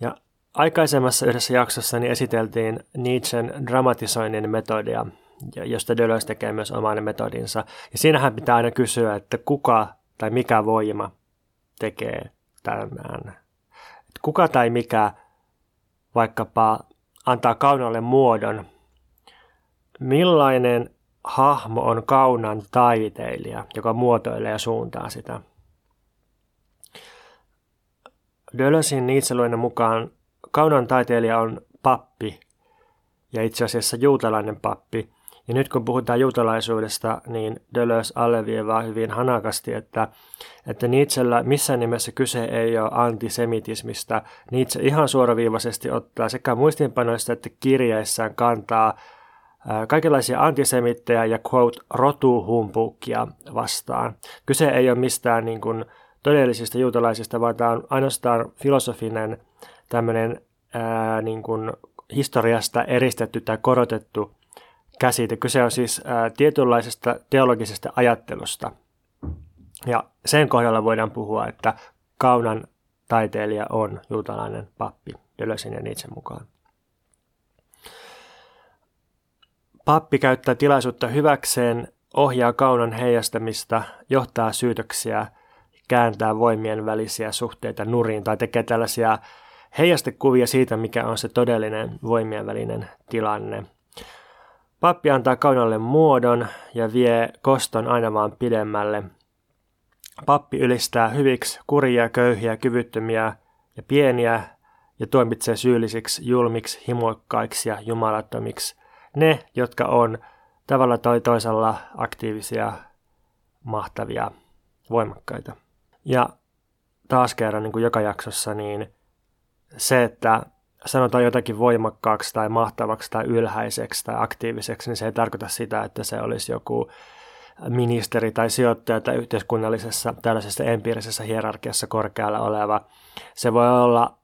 Ja aikaisemmassa yhdessä jaksossa esiteltiin Nietzschen dramatisoinnin metodia, josta Deleuze tekee myös oman metodinsa. Ja siinähän pitää aina kysyä, että kuka tai mikä voima tekee tämän. Kuka tai mikä vaikkapa antaa kaunalle muodon, millainen hahmo on kaunan taiteilija, joka muotoilee ja suuntaa sitä. Dölösin Nietzscheluinen mukaan kaunan taiteilija on pappi ja itse asiassa juutalainen pappi. Ja nyt kun puhutaan juutalaisuudesta, niin Deleuze alleviivaa hyvin hanakasti, että, että Nietzschellä missään nimessä kyse ei ole antisemitismista. Nietzsche ihan suoraviivaisesti ottaa sekä muistiinpanoista että kirjeissään kantaa kaikenlaisia antisemittejä ja quote rotuhumpuukia vastaan. Kyse ei ole mistään niin kuin, todellisista juutalaisista, vaan tämä on ainoastaan filosofinen tämmöinen ää, niin kuin, historiasta eristetty tai korotettu käsite. Kyse on siis ää, tietynlaisesta teologisesta ajattelusta. Ja sen kohdalla voidaan puhua, että kaunan taiteilija on juutalainen pappi Deleuzen ja Nietzsche mukaan. Pappi käyttää tilaisuutta hyväkseen, ohjaa kaunan heijastamista, johtaa syytöksiä, kääntää voimien välisiä suhteita nurin tai tekee tällaisia heijastekuvia siitä, mikä on se todellinen voimien välinen tilanne. Pappi antaa kaunalle muodon ja vie koston aina vaan pidemmälle. Pappi ylistää hyviksi kurjia, köyhiä, kyvyttömiä ja pieniä ja toimitsee syyllisiksi, julmiksi, himoikkaiksi ja jumalattomiksi – ne, jotka on tavalla tai toisella aktiivisia, mahtavia, voimakkaita. Ja taas kerran niin kuin joka jaksossa, niin se, että sanotaan jotakin voimakkaaksi tai mahtavaksi tai ylhäiseksi tai aktiiviseksi, niin se ei tarkoita sitä, että se olisi joku ministeri tai sijoittaja tai yhteiskunnallisessa tällaisessa empiirisessä hierarkiassa korkealla oleva. Se voi olla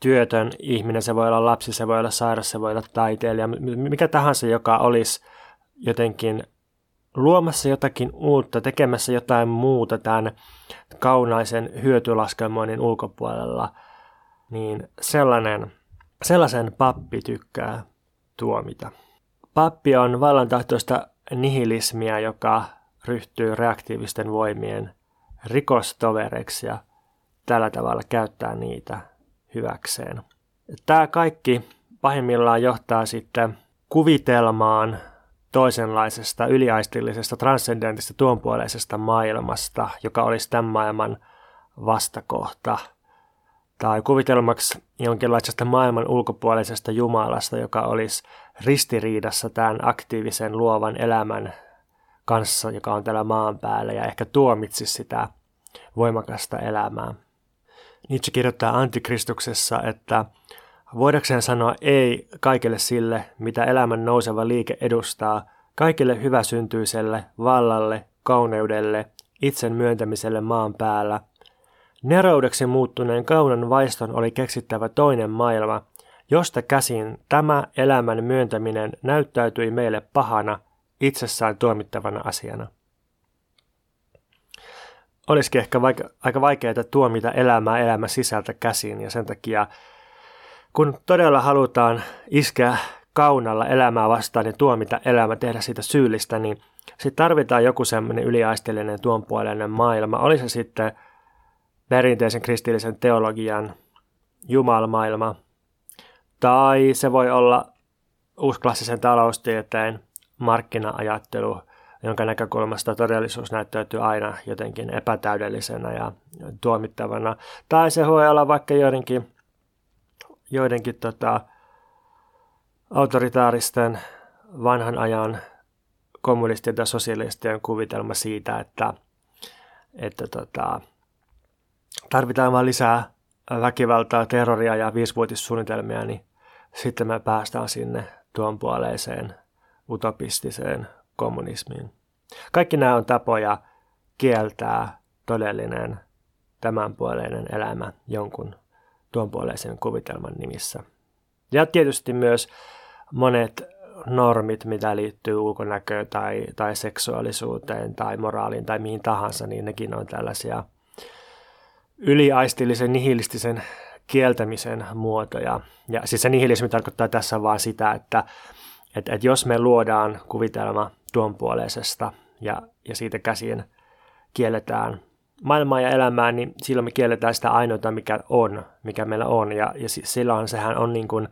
työtön ihminen, se voi olla lapsi, se voi olla sairas, se voi olla taiteilija, mikä tahansa, joka olisi jotenkin luomassa jotakin uutta, tekemässä jotain muuta tämän kaunaisen hyötylaskelmoinnin ulkopuolella, niin sellainen, sellaisen pappi tykkää tuomita. Pappi on vallantahtoista nihilismia, joka ryhtyy reaktiivisten voimien rikostovereiksi ja tällä tavalla käyttää niitä hyväkseen. Tämä kaikki pahimmillaan johtaa sitten kuvitelmaan toisenlaisesta yliaistillisesta transcendentista tuonpuoleisesta maailmasta, joka olisi tämän maailman vastakohta. Tai kuvitelmaksi jonkinlaisesta maailman ulkopuolisesta Jumalasta, joka olisi ristiriidassa tämän aktiivisen luovan elämän kanssa, joka on täällä maan päällä ja ehkä tuomitsisi sitä voimakasta elämää. Nietzsche kirjoittaa Antikristuksessa, että voidakseen sanoa ei kaikelle sille, mitä elämän nouseva liike edustaa, kaikille hyväsyntyiselle, vallalle, kauneudelle, itsen myöntämiselle maan päällä. Neroudeksi muuttuneen kaunan vaiston oli keksittävä toinen maailma, josta käsin tämä elämän myöntäminen näyttäytyi meille pahana, itsessään tuomittavana asiana. Olisikin ehkä vaike- aika vaikeaa tuomita elämää elämä sisältä käsin ja sen takia kun todella halutaan iskeä kaunalla elämää vastaan ja tuomita elämä, tehdä siitä syyllistä, niin sitten tarvitaan joku semmoinen yliaistelinen tuonpuoleinen maailma. Oli se sitten perinteisen kristillisen teologian jumalmaailma, tai se voi olla uusklassisen taloustieteen markkina-ajattelu, jonka näkökulmasta todellisuus näyttäytyy aina jotenkin epätäydellisenä ja tuomittavana. Tai se voi olla vaikka joidenkin, joidenkin tota, autoritaaristen vanhan ajan kommunistien tai sosialistien kuvitelma siitä, että, että tota, tarvitaan vain lisää väkivaltaa, terroria ja viisivuotissuunnitelmia, niin sitten me päästään sinne tuon puoleiseen utopistiseen kommunismiin. Kaikki nämä on tapoja kieltää todellinen tämänpuoleinen elämä jonkun tuonpuoleisen kuvitelman nimissä. Ja tietysti myös monet normit, mitä liittyy ulkonäköön tai, tai seksuaalisuuteen tai moraaliin tai mihin tahansa, niin nekin on tällaisia yliaistillisen nihilistisen kieltämisen muotoja. Ja siis se nihilismi tarkoittaa tässä vaan sitä, että, että, että jos me luodaan kuvitelma tuonpuoleisesta ja, ja siitä käsin kielletään maailmaa ja elämää, niin silloin me kielletään sitä ainoita, mikä on, mikä meillä on. Ja, ja silloin sehän on niin kuin,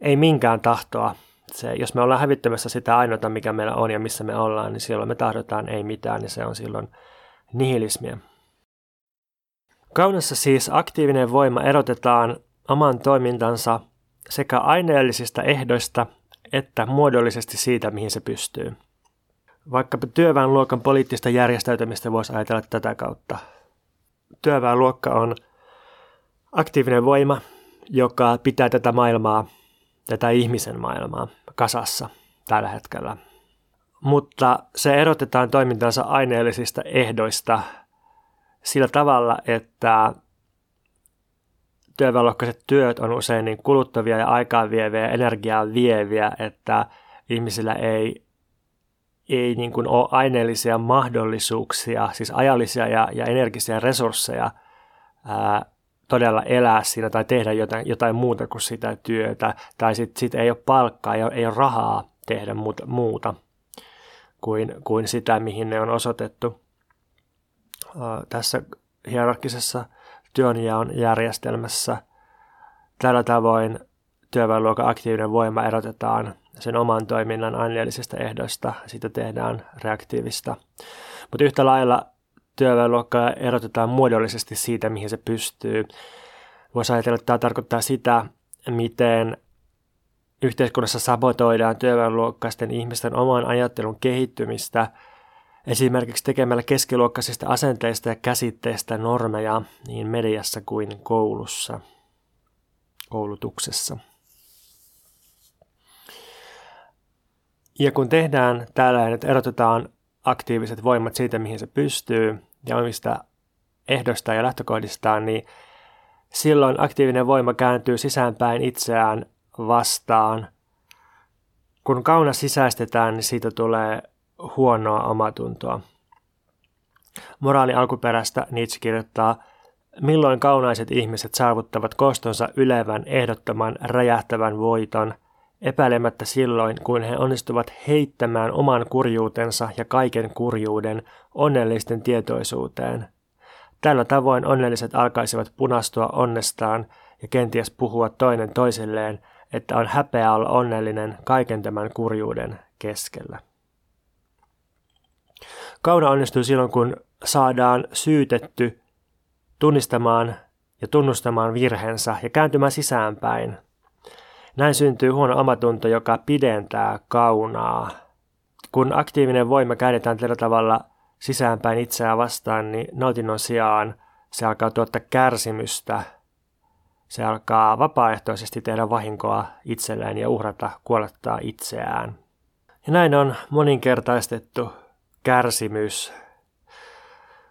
ei minkään tahtoa. Se, jos me ollaan hävittämässä sitä ainoita, mikä meillä on ja missä me ollaan, niin silloin me tahdotaan ei mitään, niin se on silloin nihilismia. Kaunassa siis aktiivinen voima erotetaan oman toimintansa sekä aineellisista ehdoista että muodollisesti siitä, mihin se pystyy. Vaikkapa työväenluokan poliittista järjestäytymistä voisi ajatella tätä kautta. Työväenluokka on aktiivinen voima, joka pitää tätä maailmaa, tätä ihmisen maailmaa kasassa tällä hetkellä. Mutta se erotetaan toimintansa aineellisista ehdoista sillä tavalla, että työväenluokkaiset työt on usein niin kuluttavia ja aikaa vieviä ja energiaa vieviä, että ihmisillä ei, ei niin kuin ole aineellisia mahdollisuuksia, siis ajallisia ja, ja energisiä resursseja ää, todella elää siinä tai tehdä jotain, jotain muuta kuin sitä työtä, tai sitten sit ei ole palkkaa, ei ole, ei ole rahaa tehdä muuta, muuta kuin, kuin sitä, mihin ne on osoitettu. Ää, tässä hierarkisessa työnjaon järjestelmässä. Tällä tavoin työväenluokan aktiivinen voima erotetaan sen oman toiminnan aineellisista ehdoista, siitä tehdään reaktiivista. Mutta yhtä lailla työväenluokka erotetaan muodollisesti siitä, mihin se pystyy. Voisi ajatella, että tämä tarkoittaa sitä, miten yhteiskunnassa sabotoidaan työväenluokkaisten ihmisten oman ajattelun kehittymistä – Esimerkiksi tekemällä keskiluokkaisista asenteista ja käsitteistä normeja niin mediassa kuin koulussa, koulutuksessa. Ja kun tehdään tällainen, että erotetaan aktiiviset voimat siitä, mihin se pystyy ja omista ehdosta ja lähtökohdistaan, niin silloin aktiivinen voima kääntyy sisäänpäin itseään vastaan. Kun kauna sisäistetään, niin siitä tulee huonoa omatuntoa. Moraali alkuperäistä Nietzsche kirjoittaa, milloin kaunaiset ihmiset saavuttavat kostonsa ylevän, ehdottoman, räjähtävän voiton, epäilemättä silloin, kun he onnistuvat heittämään oman kurjuutensa ja kaiken kurjuuden onnellisten tietoisuuteen. Tällä tavoin onnelliset alkaisivat punastua onnestaan ja kenties puhua toinen toisilleen, että on häpeä olla onnellinen kaiken tämän kurjuuden keskellä. Kauna onnistuu silloin, kun saadaan syytetty tunnistamaan ja tunnustamaan virheensä ja kääntymään sisäänpäin. Näin syntyy huono omatunto, joka pidentää kaunaa. Kun aktiivinen voima käännetään tällä tavalla sisäänpäin itseään vastaan, niin nautinnon sijaan se alkaa tuottaa kärsimystä. Se alkaa vapaaehtoisesti tehdä vahinkoa itselleen ja uhrata, kuolettaa itseään. Ja näin on moninkertaistettu kärsimys.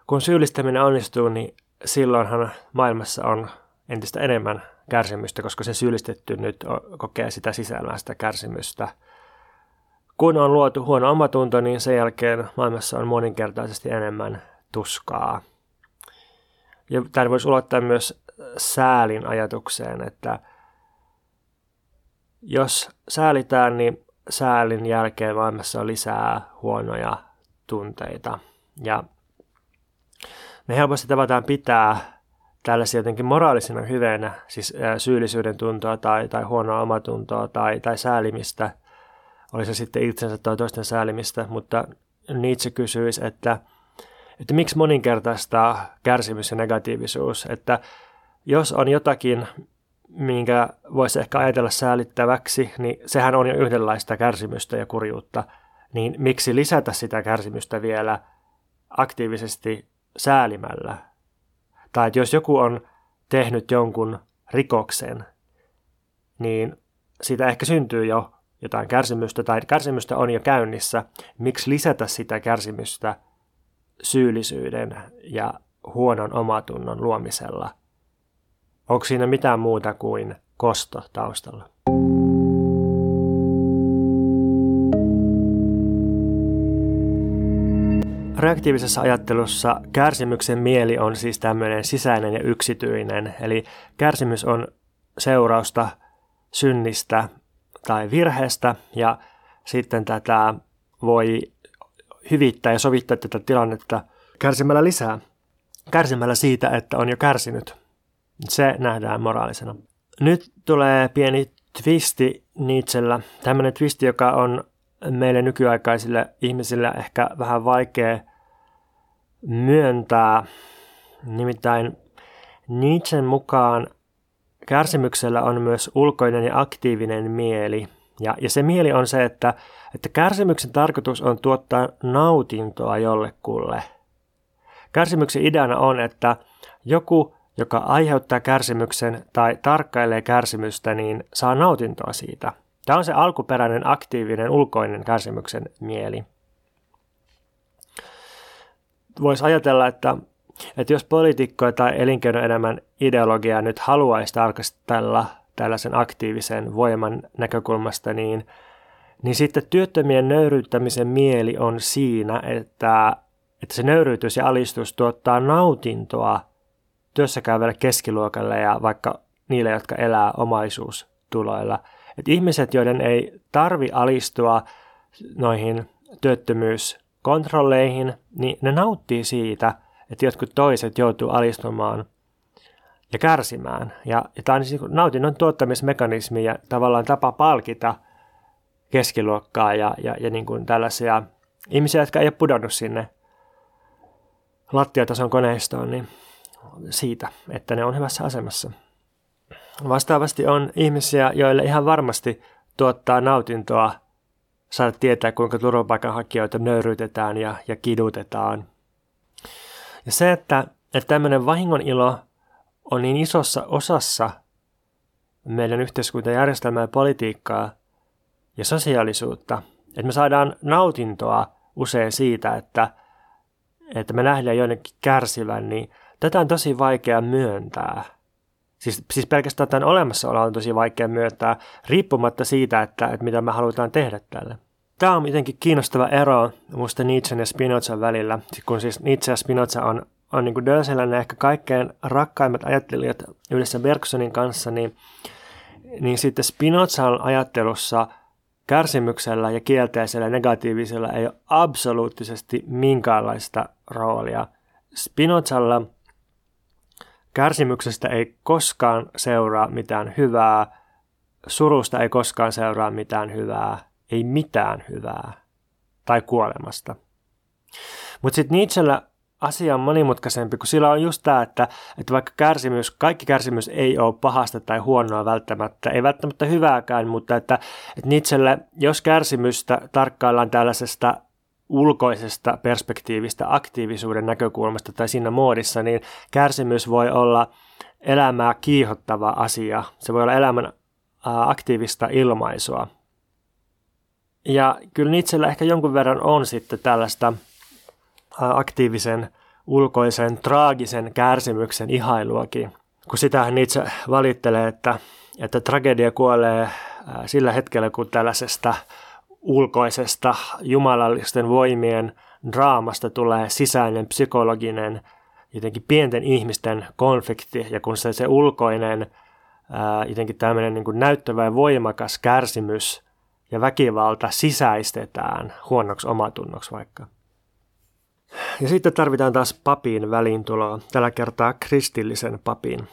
Kun syyllistäminen onnistuu, niin silloinhan maailmassa on entistä enemmän kärsimystä, koska se syyllistetty nyt kokee sitä sisällään sitä kärsimystä. Kun on luotu huono omatunto, niin sen jälkeen maailmassa on moninkertaisesti enemmän tuskaa. Ja tämä voisi ulottaa myös säälin ajatukseen, että jos säälitään, niin säälin jälkeen maailmassa on lisää huonoja tunteita. Ja me helposti tavataan pitää tällaisia jotenkin moraalisena hyveenä, siis syyllisyyden tuntoa tai, tai huonoa omatuntoa tai, tai säälimistä, oli se sitten itsensä tai toisten säälimistä, mutta Nietzsche kysyisi, että, että miksi moninkertaistaa kärsimys ja negatiivisuus, että jos on jotakin, minkä voisi ehkä ajatella säälittäväksi, niin sehän on jo yhdenlaista kärsimystä ja kurjuutta, niin miksi lisätä sitä kärsimystä vielä aktiivisesti säälimällä. Tai että jos joku on tehnyt jonkun rikoksen, niin siitä ehkä syntyy jo jotain kärsimystä tai kärsimystä on jo käynnissä. Miksi lisätä sitä kärsimystä syyllisyyden ja huonon omatunnon luomisella? Onko siinä mitään muuta kuin kosto taustalla? Reaktiivisessa ajattelussa kärsimyksen mieli on siis tämmöinen sisäinen ja yksityinen, eli kärsimys on seurausta synnistä tai virheestä ja sitten tätä voi hyvittää ja sovittaa tätä tilannetta kärsimällä lisää. Kärsimällä siitä, että on jo kärsinyt. Se nähdään moraalisena. Nyt tulee pieni twisti Nietzschellä. Tämmöinen twisti, joka on meille nykyaikaisille ihmisille ehkä vähän vaikea myöntää. Nimittäin Nietzschen mukaan kärsimyksellä on myös ulkoinen ja aktiivinen mieli. Ja, ja se mieli on se, että, että kärsimyksen tarkoitus on tuottaa nautintoa jollekulle. Kärsimyksen ideana on, että joku, joka aiheuttaa kärsimyksen tai tarkkailee kärsimystä, niin saa nautintoa siitä. Tämä on se alkuperäinen aktiivinen ulkoinen kärsimyksen mieli voisi ajatella, että, että jos poliitikkoja tai elinkeinoelämän ideologiaa nyt haluaisi tarkastella tällaisen aktiivisen voiman näkökulmasta, niin, niin sitten työttömien nöyryyttämisen mieli on siinä, että, että se nöyryytys ja alistus tuottaa nautintoa työssäkäyvälle keskiluokalle ja vaikka niille, jotka elää omaisuustuloilla. Et ihmiset, joiden ei tarvi alistua noihin työttömyys kontrolleihin, niin ne nauttii siitä, että jotkut toiset joutuu alistumaan ja kärsimään. Ja, ja tämä on siis nautinnon tuottamismekanismi ja tavallaan tapa palkita keskiluokkaa ja, ja, ja niin kuin tällaisia ihmisiä, jotka ei ole pudonnut sinne lattiatason koneistoon, niin siitä, että ne on hyvässä asemassa. Vastaavasti on ihmisiä, joille ihan varmasti tuottaa nautintoa saada tietää, kuinka turvapaikanhakijoita nöyryytetään ja, ja kidutetaan. Ja se, että, että tämmöinen vahingon ilo on niin isossa osassa meidän yhteiskuntajärjestelmää ja politiikkaa ja sosiaalisuutta, että me saadaan nautintoa usein siitä, että, että me nähdään joidenkin kärsivän, niin tätä on tosi vaikea myöntää. Siis, siis pelkästään tämän olemassaolo on tosi vaikea myöntää, riippumatta siitä, että, että mitä me halutaan tehdä tälle. Tämä on jotenkin kiinnostava ero musta Nietzschen ja Spinozan välillä, kun siis Nietzsche ja Spinoza on, on niin Dölselän ehkä kaikkein rakkaimmat ajattelijat yhdessä Bergsonin kanssa, niin, niin sitten Spinozan ajattelussa kärsimyksellä ja kielteisellä ja negatiivisella ei ole absoluuttisesti minkäänlaista roolia. Spinozalla kärsimyksestä ei koskaan seuraa mitään hyvää, surusta ei koskaan seuraa mitään hyvää, ei mitään hyvää, tai kuolemasta. Mutta sitten Nietzschellä asia on monimutkaisempi, kun sillä on just tämä, että, että vaikka kärsimys, kaikki kärsimys ei ole pahasta tai huonoa välttämättä, ei välttämättä hyvääkään, mutta että, että Nietzschelle, jos kärsimystä tarkkaillaan tällaisesta ulkoisesta perspektiivistä, aktiivisuuden näkökulmasta tai siinä muodissa, niin kärsimys voi olla elämää kiihottava asia. Se voi olla elämän aktiivista ilmaisua. Ja kyllä Nietzschellä ehkä jonkun verran on sitten tällaista aktiivisen, ulkoisen, traagisen kärsimyksen ihailuakin. Kun sitähän Nietzsche valittelee, että, että tragedia kuolee sillä hetkellä, kun tällaisesta ulkoisesta jumalallisten voimien draamasta tulee sisäinen psykologinen jotenkin pienten ihmisten konflikti ja kun se, se ulkoinen ää, jotenkin tämmöinen niin näyttävä ja voimakas kärsimys ja väkivalta sisäistetään huonoksi omatunnoksi vaikka. Ja sitten tarvitaan taas papin väliintuloa, tällä kertaa kristillisen papin.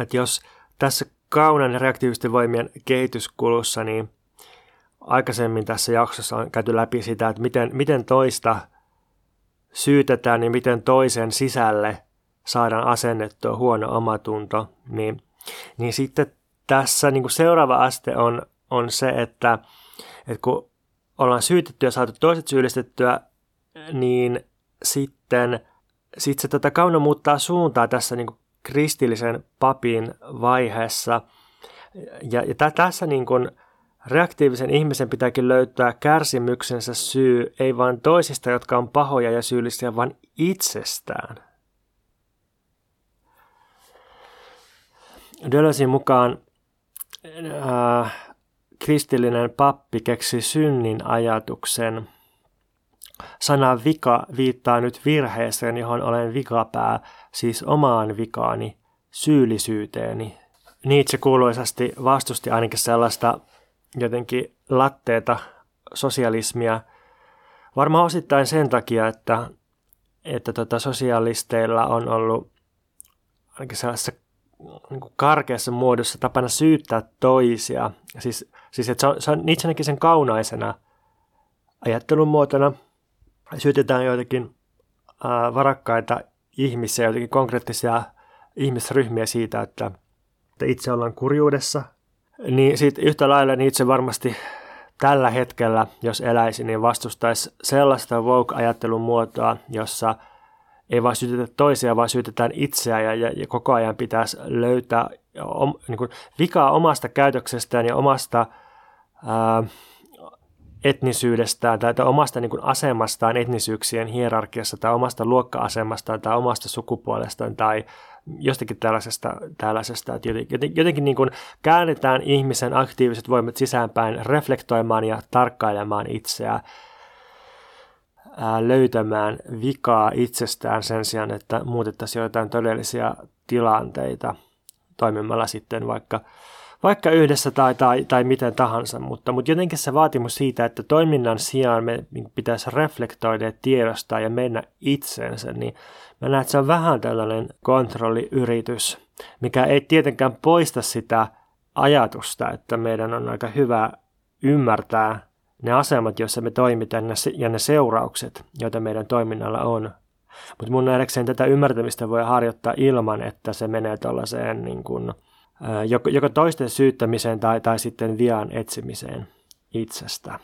Et jos tässä kaunan reaktiivisten voimien kehityskulussa, niin aikaisemmin tässä jaksossa on käyty läpi sitä, että miten, miten toista syytetään ja miten toisen sisälle saadaan asennettua huono omatunto, niin, niin sitten tässä niin kuin seuraava aste on, on se, että, että kun ollaan syytetty ja saatu toiset syyllistettyä, niin sitten sit se tota kauno muuttaa suuntaa tässä niin kuin kristillisen papin vaiheessa. Ja, ja tässä niin kuin, Reaktiivisen ihmisen pitääkin löytää kärsimyksensä syy ei vain toisista, jotka on pahoja ja syyllisiä, vaan itsestään. Dölösin mukaan äh, kristillinen pappi keksi synnin ajatuksen. Sana vika viittaa nyt virheeseen, johon olen vikapää, siis omaan vikaani, syyllisyyteeni. Nietzsche kuuluisasti vastusti ainakin sellaista jotenkin latteeta sosialismia. Varmaan osittain sen takia, että, että tota sosialisteilla on ollut ainakin sellaisessa niin kuin karkeassa muodossa tapana syyttää toisia. Siis, siis että se on, se on itse sen kaunaisena ajattelun muotona. Syytetään joitakin ää, varakkaita ihmisiä, joitakin konkreettisia ihmisryhmiä siitä, että, että itse ollaan kurjuudessa niin sitten yhtä lailla niin itse varmasti tällä hetkellä, jos eläisi, niin vastustaisi sellaista woke-ajattelun muotoa, jossa ei vain syytetä toisia, vaan syytetään itseä ja, ja, ja koko ajan pitäisi löytää om, niin kuin vikaa omasta käytöksestään ja omasta ää, etnisyydestään tai, tai omasta niin kuin asemastaan etnisyyksien hierarkiassa tai omasta luokka-asemastaan tai omasta sukupuolestaan tai jostakin tällaisesta, tällaisesta että jotenkin, jotenkin niin kuin käännetään ihmisen aktiiviset voimat sisäänpäin reflektoimaan ja tarkkailemaan itseään, löytämään vikaa itsestään sen sijaan, että muutettaisiin jotain todellisia tilanteita toimimalla sitten vaikka vaikka yhdessä tai, tai, tai miten tahansa, mutta, mutta jotenkin se vaatimus siitä, että toiminnan sijaan me pitäisi reflektoida ja tiedostaa ja mennä itsensä, niin mä näen, että se on vähän tällainen kontrolliyritys, mikä ei tietenkään poista sitä ajatusta, että meidän on aika hyvä ymmärtää ne asemat, joissa me toimitaan ja ne seuraukset, joita meidän toiminnalla on. Mutta mun nähdäkseni tätä ymmärtämistä voi harjoittaa ilman, että se menee tuollaiseen niin kuin, joko, toisten syyttämiseen tai, tai sitten vian etsimiseen itsestä.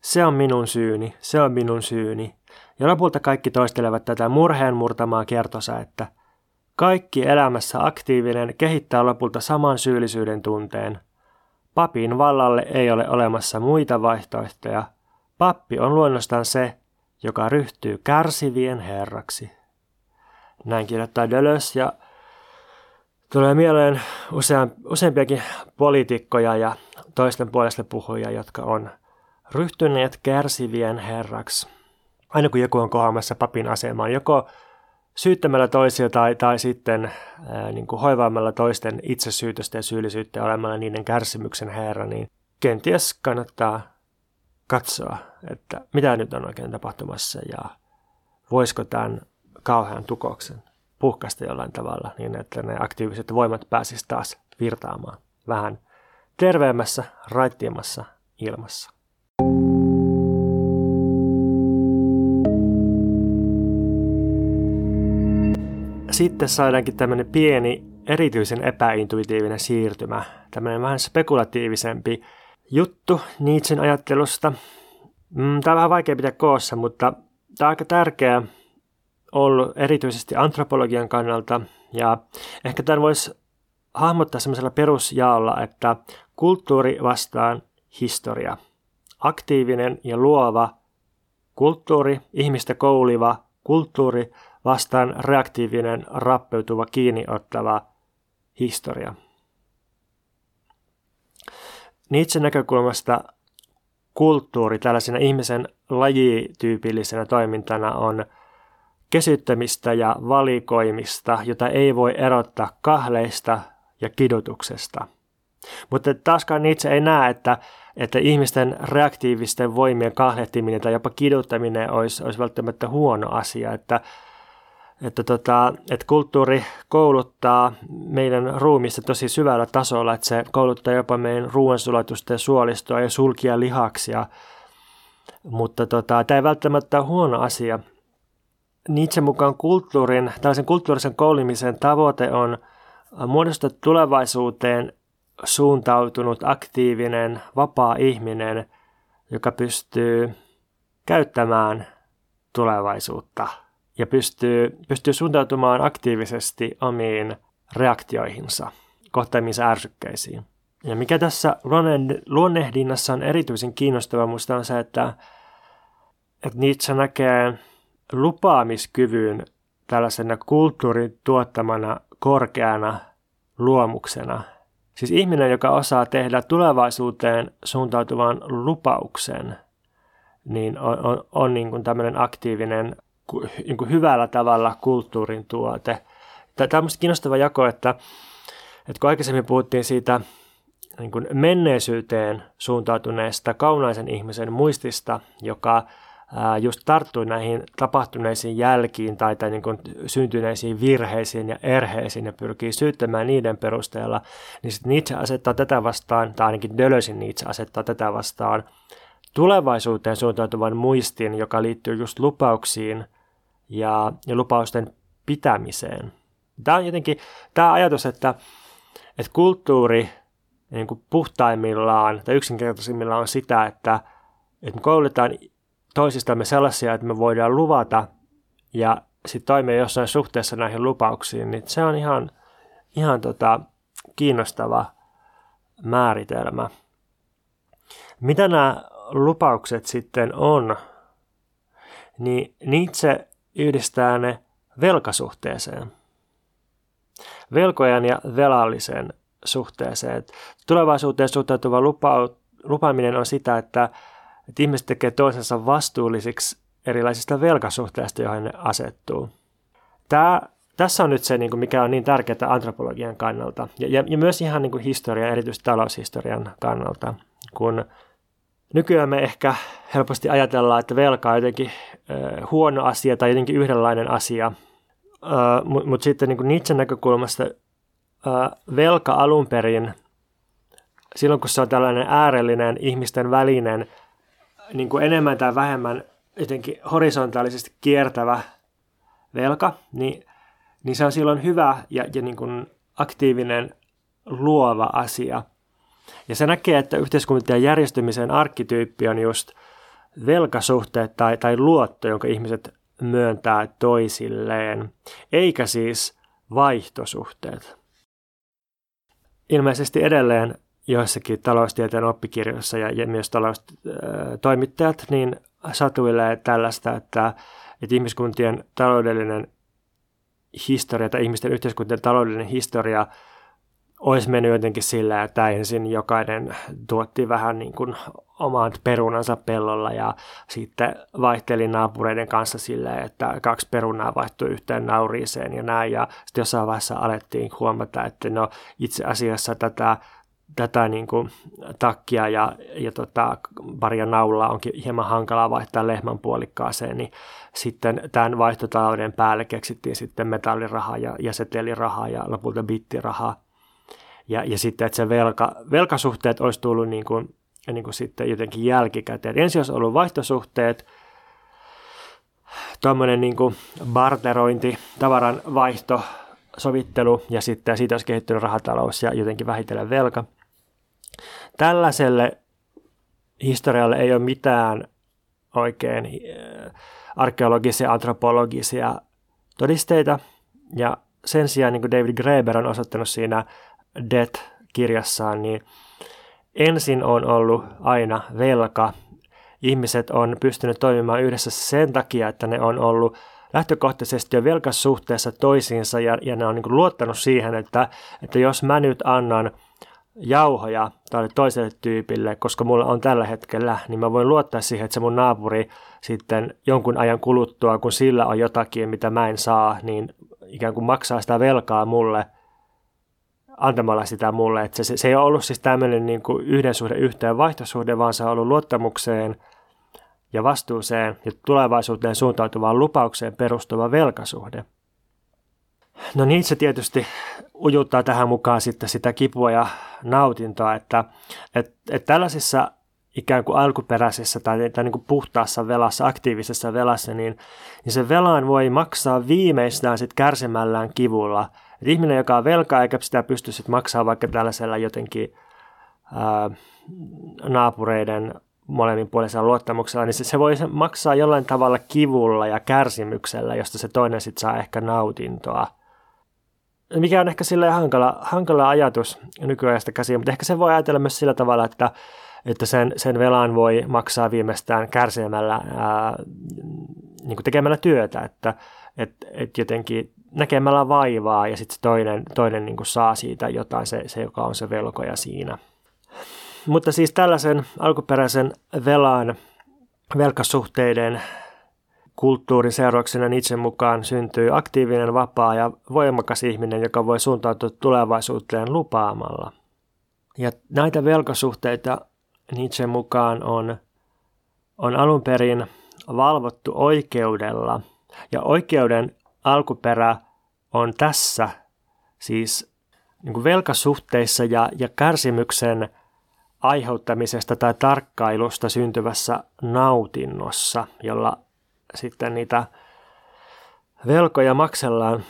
Se on minun syyni, se on minun syyni. Ja lopulta kaikki toistelevat tätä murheen murtamaa että Kaikki elämässä aktiivinen kehittää lopulta saman syyllisyyden tunteen. Papin vallalle ei ole olemassa muita vaihtoehtoja. Pappi on luonnostaan se, joka ryhtyy kärsivien herraksi. Näin kirjoittaa Deleuze ja Tulee mieleen usean, useampiakin poliitikkoja ja toisten puolesta puhujia, jotka on ryhtyneet kärsivien herraksi. Aina kun joku on kohdamassa papin asemaan, joko syyttämällä toisia tai, tai sitten ää, niin kuin hoivaamalla toisten itsesyytöstä ja syyllisyyttä olemalla niiden kärsimyksen herra, niin kenties kannattaa katsoa, että mitä nyt on oikein tapahtumassa ja voisiko tämän kauhean tukoksen puhkasta jollain tavalla, niin että ne aktiiviset voimat pääsisivät taas virtaamaan vähän terveemmässä, raittiimmassa ilmassa. Sitten saadaankin tämmöinen pieni, erityisen epäintuitiivinen siirtymä, tämmöinen vähän spekulatiivisempi juttu Nietzschen ajattelusta. Mm, tämä on vähän vaikea pitää koossa, mutta tämä on aika tärkeä ollut erityisesti antropologian kannalta. Ja ehkä tämän voisi hahmottaa semmoisella perusjaolla, että kulttuuri vastaan historia. Aktiivinen ja luova kulttuuri, ihmistä kouliva kulttuuri vastaan reaktiivinen, rappeutuva, kiinniottava historia. Nietzschen näkökulmasta kulttuuri tällaisena ihmisen lajityypillisenä toimintana on kesyttämistä ja valikoimista, jota ei voi erottaa kahleista ja kidutuksesta. Mutta taaskaan Nietzsche ei näe, että, että ihmisten reaktiivisten voimien kahlehtiminen tai jopa kiduttaminen olisi, olisi välttämättä huono asia, että että, tota, että kulttuuri kouluttaa meidän ruumista tosi syvällä tasolla, että se kouluttaa jopa meidän ruoansulatusta ja suolistoa ja sulkia lihaksia, mutta tota, tämä ei välttämättä ole huono asia. Nietzsche mukaan kulttuurin, tällaisen kulttuurisen koulimisen tavoite on muodostaa tulevaisuuteen suuntautunut, aktiivinen, vapaa ihminen, joka pystyy käyttämään tulevaisuutta – ja pystyy, pystyy suuntautumaan aktiivisesti omiin reaktioihinsa, kohtaamiinsa ärsykkeisiin. Ja mikä tässä luonnehdinnassa on erityisen kiinnostavaa minusta on se, että, että Nietzsche näkee lupaamiskyvyn tällaisena kulttuurin tuottamana korkeana luomuksena. Siis ihminen, joka osaa tehdä tulevaisuuteen suuntautuvan lupauksen, niin on, on, on niin kuin tämmöinen aktiivinen niin hyvällä tavalla kulttuurin tuote. Tämä on kiinnostava jako, että, että kun aikaisemmin puhuttiin siitä niin kuin menneisyyteen suuntautuneesta kaunaisen ihmisen muistista, joka just tarttui näihin tapahtuneisiin jälkiin tai, tai niin kuin syntyneisiin virheisiin ja erheisiin ja pyrkii syyttämään niiden perusteella, niin sitten Nietzsche asettaa tätä vastaan, tai ainakin Dölösin Nietzsche asettaa tätä vastaan tulevaisuuteen suuntautuvan muistin, joka liittyy just lupauksiin ja, ja lupausten pitämiseen. Tämä on jotenkin tämä ajatus, että, että kulttuuri niin kuin puhtaimmillaan tai yksinkertaisimmillaan on sitä, että, että me koulutetaan toisistamme sellaisia, että me voidaan luvata ja sitten toimia jossain suhteessa näihin lupauksiin, niin se on ihan, ihan tota, kiinnostava määritelmä. Mitä nämä lupaukset sitten on, niin Nietzsche yhdistää ne velkasuhteeseen. Velkojan ja velallisen suhteeseen. Tulevaisuuteen suhtautuva lupa, lupaaminen on sitä, että, että ihmiset tekee toisensa vastuullisiksi erilaisista velkasuhteista, joihin ne asettuu. Tämä, tässä on nyt se, niin kuin mikä on niin tärkeää antropologian kannalta ja, ja, ja myös ihan niin kuin historian, erityisesti taloushistorian kannalta, kun Nykyään me ehkä helposti ajatellaan, että velka on jotenkin huono asia tai jotenkin yhdenlainen asia, mutta mut sitten niin Nietzschen näkökulmasta velka alun perin, silloin kun se on tällainen äärellinen ihmisten välinen, niin kuin enemmän tai vähemmän jotenkin horisontaalisesti kiertävä velka, niin, niin se on silloin hyvä ja, ja niin kuin aktiivinen luova asia – ja se näkee, että yhteiskuntien järjestymisen arkkityyppi on just velkasuhteet tai, tai luotto, jonka ihmiset myöntää toisilleen, eikä siis vaihtosuhteet. Ilmeisesti edelleen joissakin taloustieteen oppikirjoissa ja, ja myös taloustoimittajat niin satuilee tällaista, että, että ihmiskuntien taloudellinen historia tai ihmisten yhteiskuntien taloudellinen historia – olisi mennyt jotenkin sillä, että ensin jokainen tuotti vähän niin kuin omat perunansa pellolla ja sitten vaihteli naapureiden kanssa silleen, että kaksi perunaa vaihtui yhteen nauriiseen ja näin. Ja sitten jossain vaiheessa alettiin huomata, että no itse asiassa tätä tätä niin kuin, takkia ja, ja tota, paria naulaa onkin hieman hankalaa vaihtaa lehmän puolikkaaseen, niin sitten tämän vaihtotalouden päälle keksittiin sitten metallirahaa ja, ja setelirahaa ja lopulta bittirahaa. Ja, ja sitten, että se velka, velkasuhteet olisi tullut niin kuin, niin kuin sitten jotenkin jälkikäteen. Ensin olisi ollut vaihtosuhteet, tuommoinen niin barterointi, tavaran vaihto, sovittelu ja sitten siitä olisi kehittynyt rahatalous ja jotenkin vähitellen velka. Tällaiselle historialle ei ole mitään oikein äh, arkeologisia, antropologisia todisteita ja sen sijaan niin kuin David Graeber on osoittanut siinä Death-kirjassaan, niin ensin on ollut aina velka. Ihmiset on pystynyt toimimaan yhdessä sen takia, että ne on ollut lähtökohtaisesti jo velkasuhteessa toisiinsa ja, ja ne on niin luottanut siihen, että, että jos mä nyt annan jauhoja tälle toiselle tyypille, koska mulla on tällä hetkellä, niin mä voin luottaa siihen, että se mun naapuri sitten jonkun ajan kuluttua, kun sillä on jotakin, mitä mä en saa, niin ikään kuin maksaa sitä velkaa mulle antamalla sitä mulle. Että se, se ei ole ollut siis tämmöinen niin kuin yhden suhde yhteen vaihtosuhde, vaan se on ollut luottamukseen – ja vastuuseen ja tulevaisuuteen suuntautuvaan lupaukseen perustuva velkasuhde. No niin se tietysti ujuttaa tähän mukaan sitten sitä kipua ja nautintoa, että, että, että tällaisissa ikään kuin alkuperäisessä tai, tai niin kuin puhtaassa velassa, aktiivisessa velassa, niin, niin se velan voi maksaa viimeistään sitten kärsimällään kivulla. Et ihminen, joka on velkaa eikä sitä pysty sitten maksaa vaikka tällaisella jotenkin ää, naapureiden molemminpuolisella luottamuksella, niin se, se voi maksaa jollain tavalla kivulla ja kärsimyksellä, josta se toinen sitten saa ehkä nautintoa. Mikä on ehkä sille hankala, hankala ajatus nykyajasta käsiin, mutta ehkä se voi ajatella myös sillä tavalla, että, että sen, sen velan voi maksaa viimeistään kärsimällä, ää, niin tekemällä työtä, että et, et jotenkin näkemällä vaivaa ja sitten toinen, toinen niin kuin saa siitä jotain, se, se joka on se velkoja siinä. Mutta siis tällaisen alkuperäisen velan, velkasuhteiden kulttuurin seurauksena itse mukaan syntyy aktiivinen, vapaa ja voimakas ihminen, joka voi suuntautua tulevaisuuteen lupaamalla. Ja näitä velkasuhteita Nietzsche mukaan on, on alun perin valvottu oikeudella. Ja oikeuden alkuperä on tässä, siis niin velkasuhteissa ja, ja kärsimyksen aiheuttamisesta tai tarkkailusta syntyvässä nautinnossa, jolla sitten niitä velkoja maksellaan.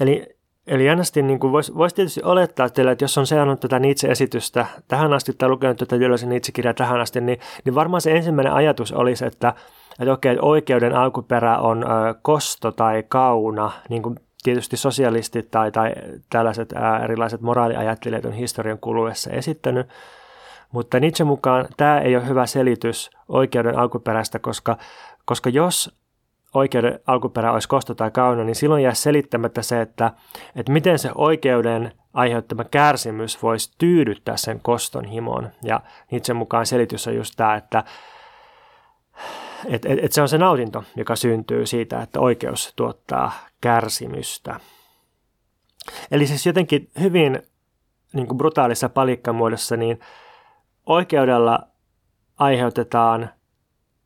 Eli, eli jännästi niin voisi vois tietysti olettaa teille, että jos on seurannut tätä Nietzsche-esitystä tähän asti tai lukenut tätä Jylösen Nietzsche-kirjaa tähän asti, niin, niin varmaan se ensimmäinen ajatus olisi, että, että okei, oikeuden alkuperä on kosto tai kauna, niin kuin tietysti sosialistit tai, tai tällaiset erilaiset moraaliajattelijat on historian kuluessa esittänyt, mutta Nietzsche mukaan tämä ei ole hyvä selitys oikeuden alkuperästä, koska, koska jos oikeuden alkuperä olisi kosto tai kauna, niin silloin jää selittämättä se, että, että miten se oikeuden aiheuttama kärsimys voisi tyydyttää sen koston himon. Ja Nietzsche mukaan selitys on just tämä, että et, et, et se on se nautinto, joka syntyy siitä, että oikeus tuottaa kärsimystä. Eli siis jotenkin hyvin niin kuin brutaalissa palikkamuodossa, niin oikeudella aiheutetaan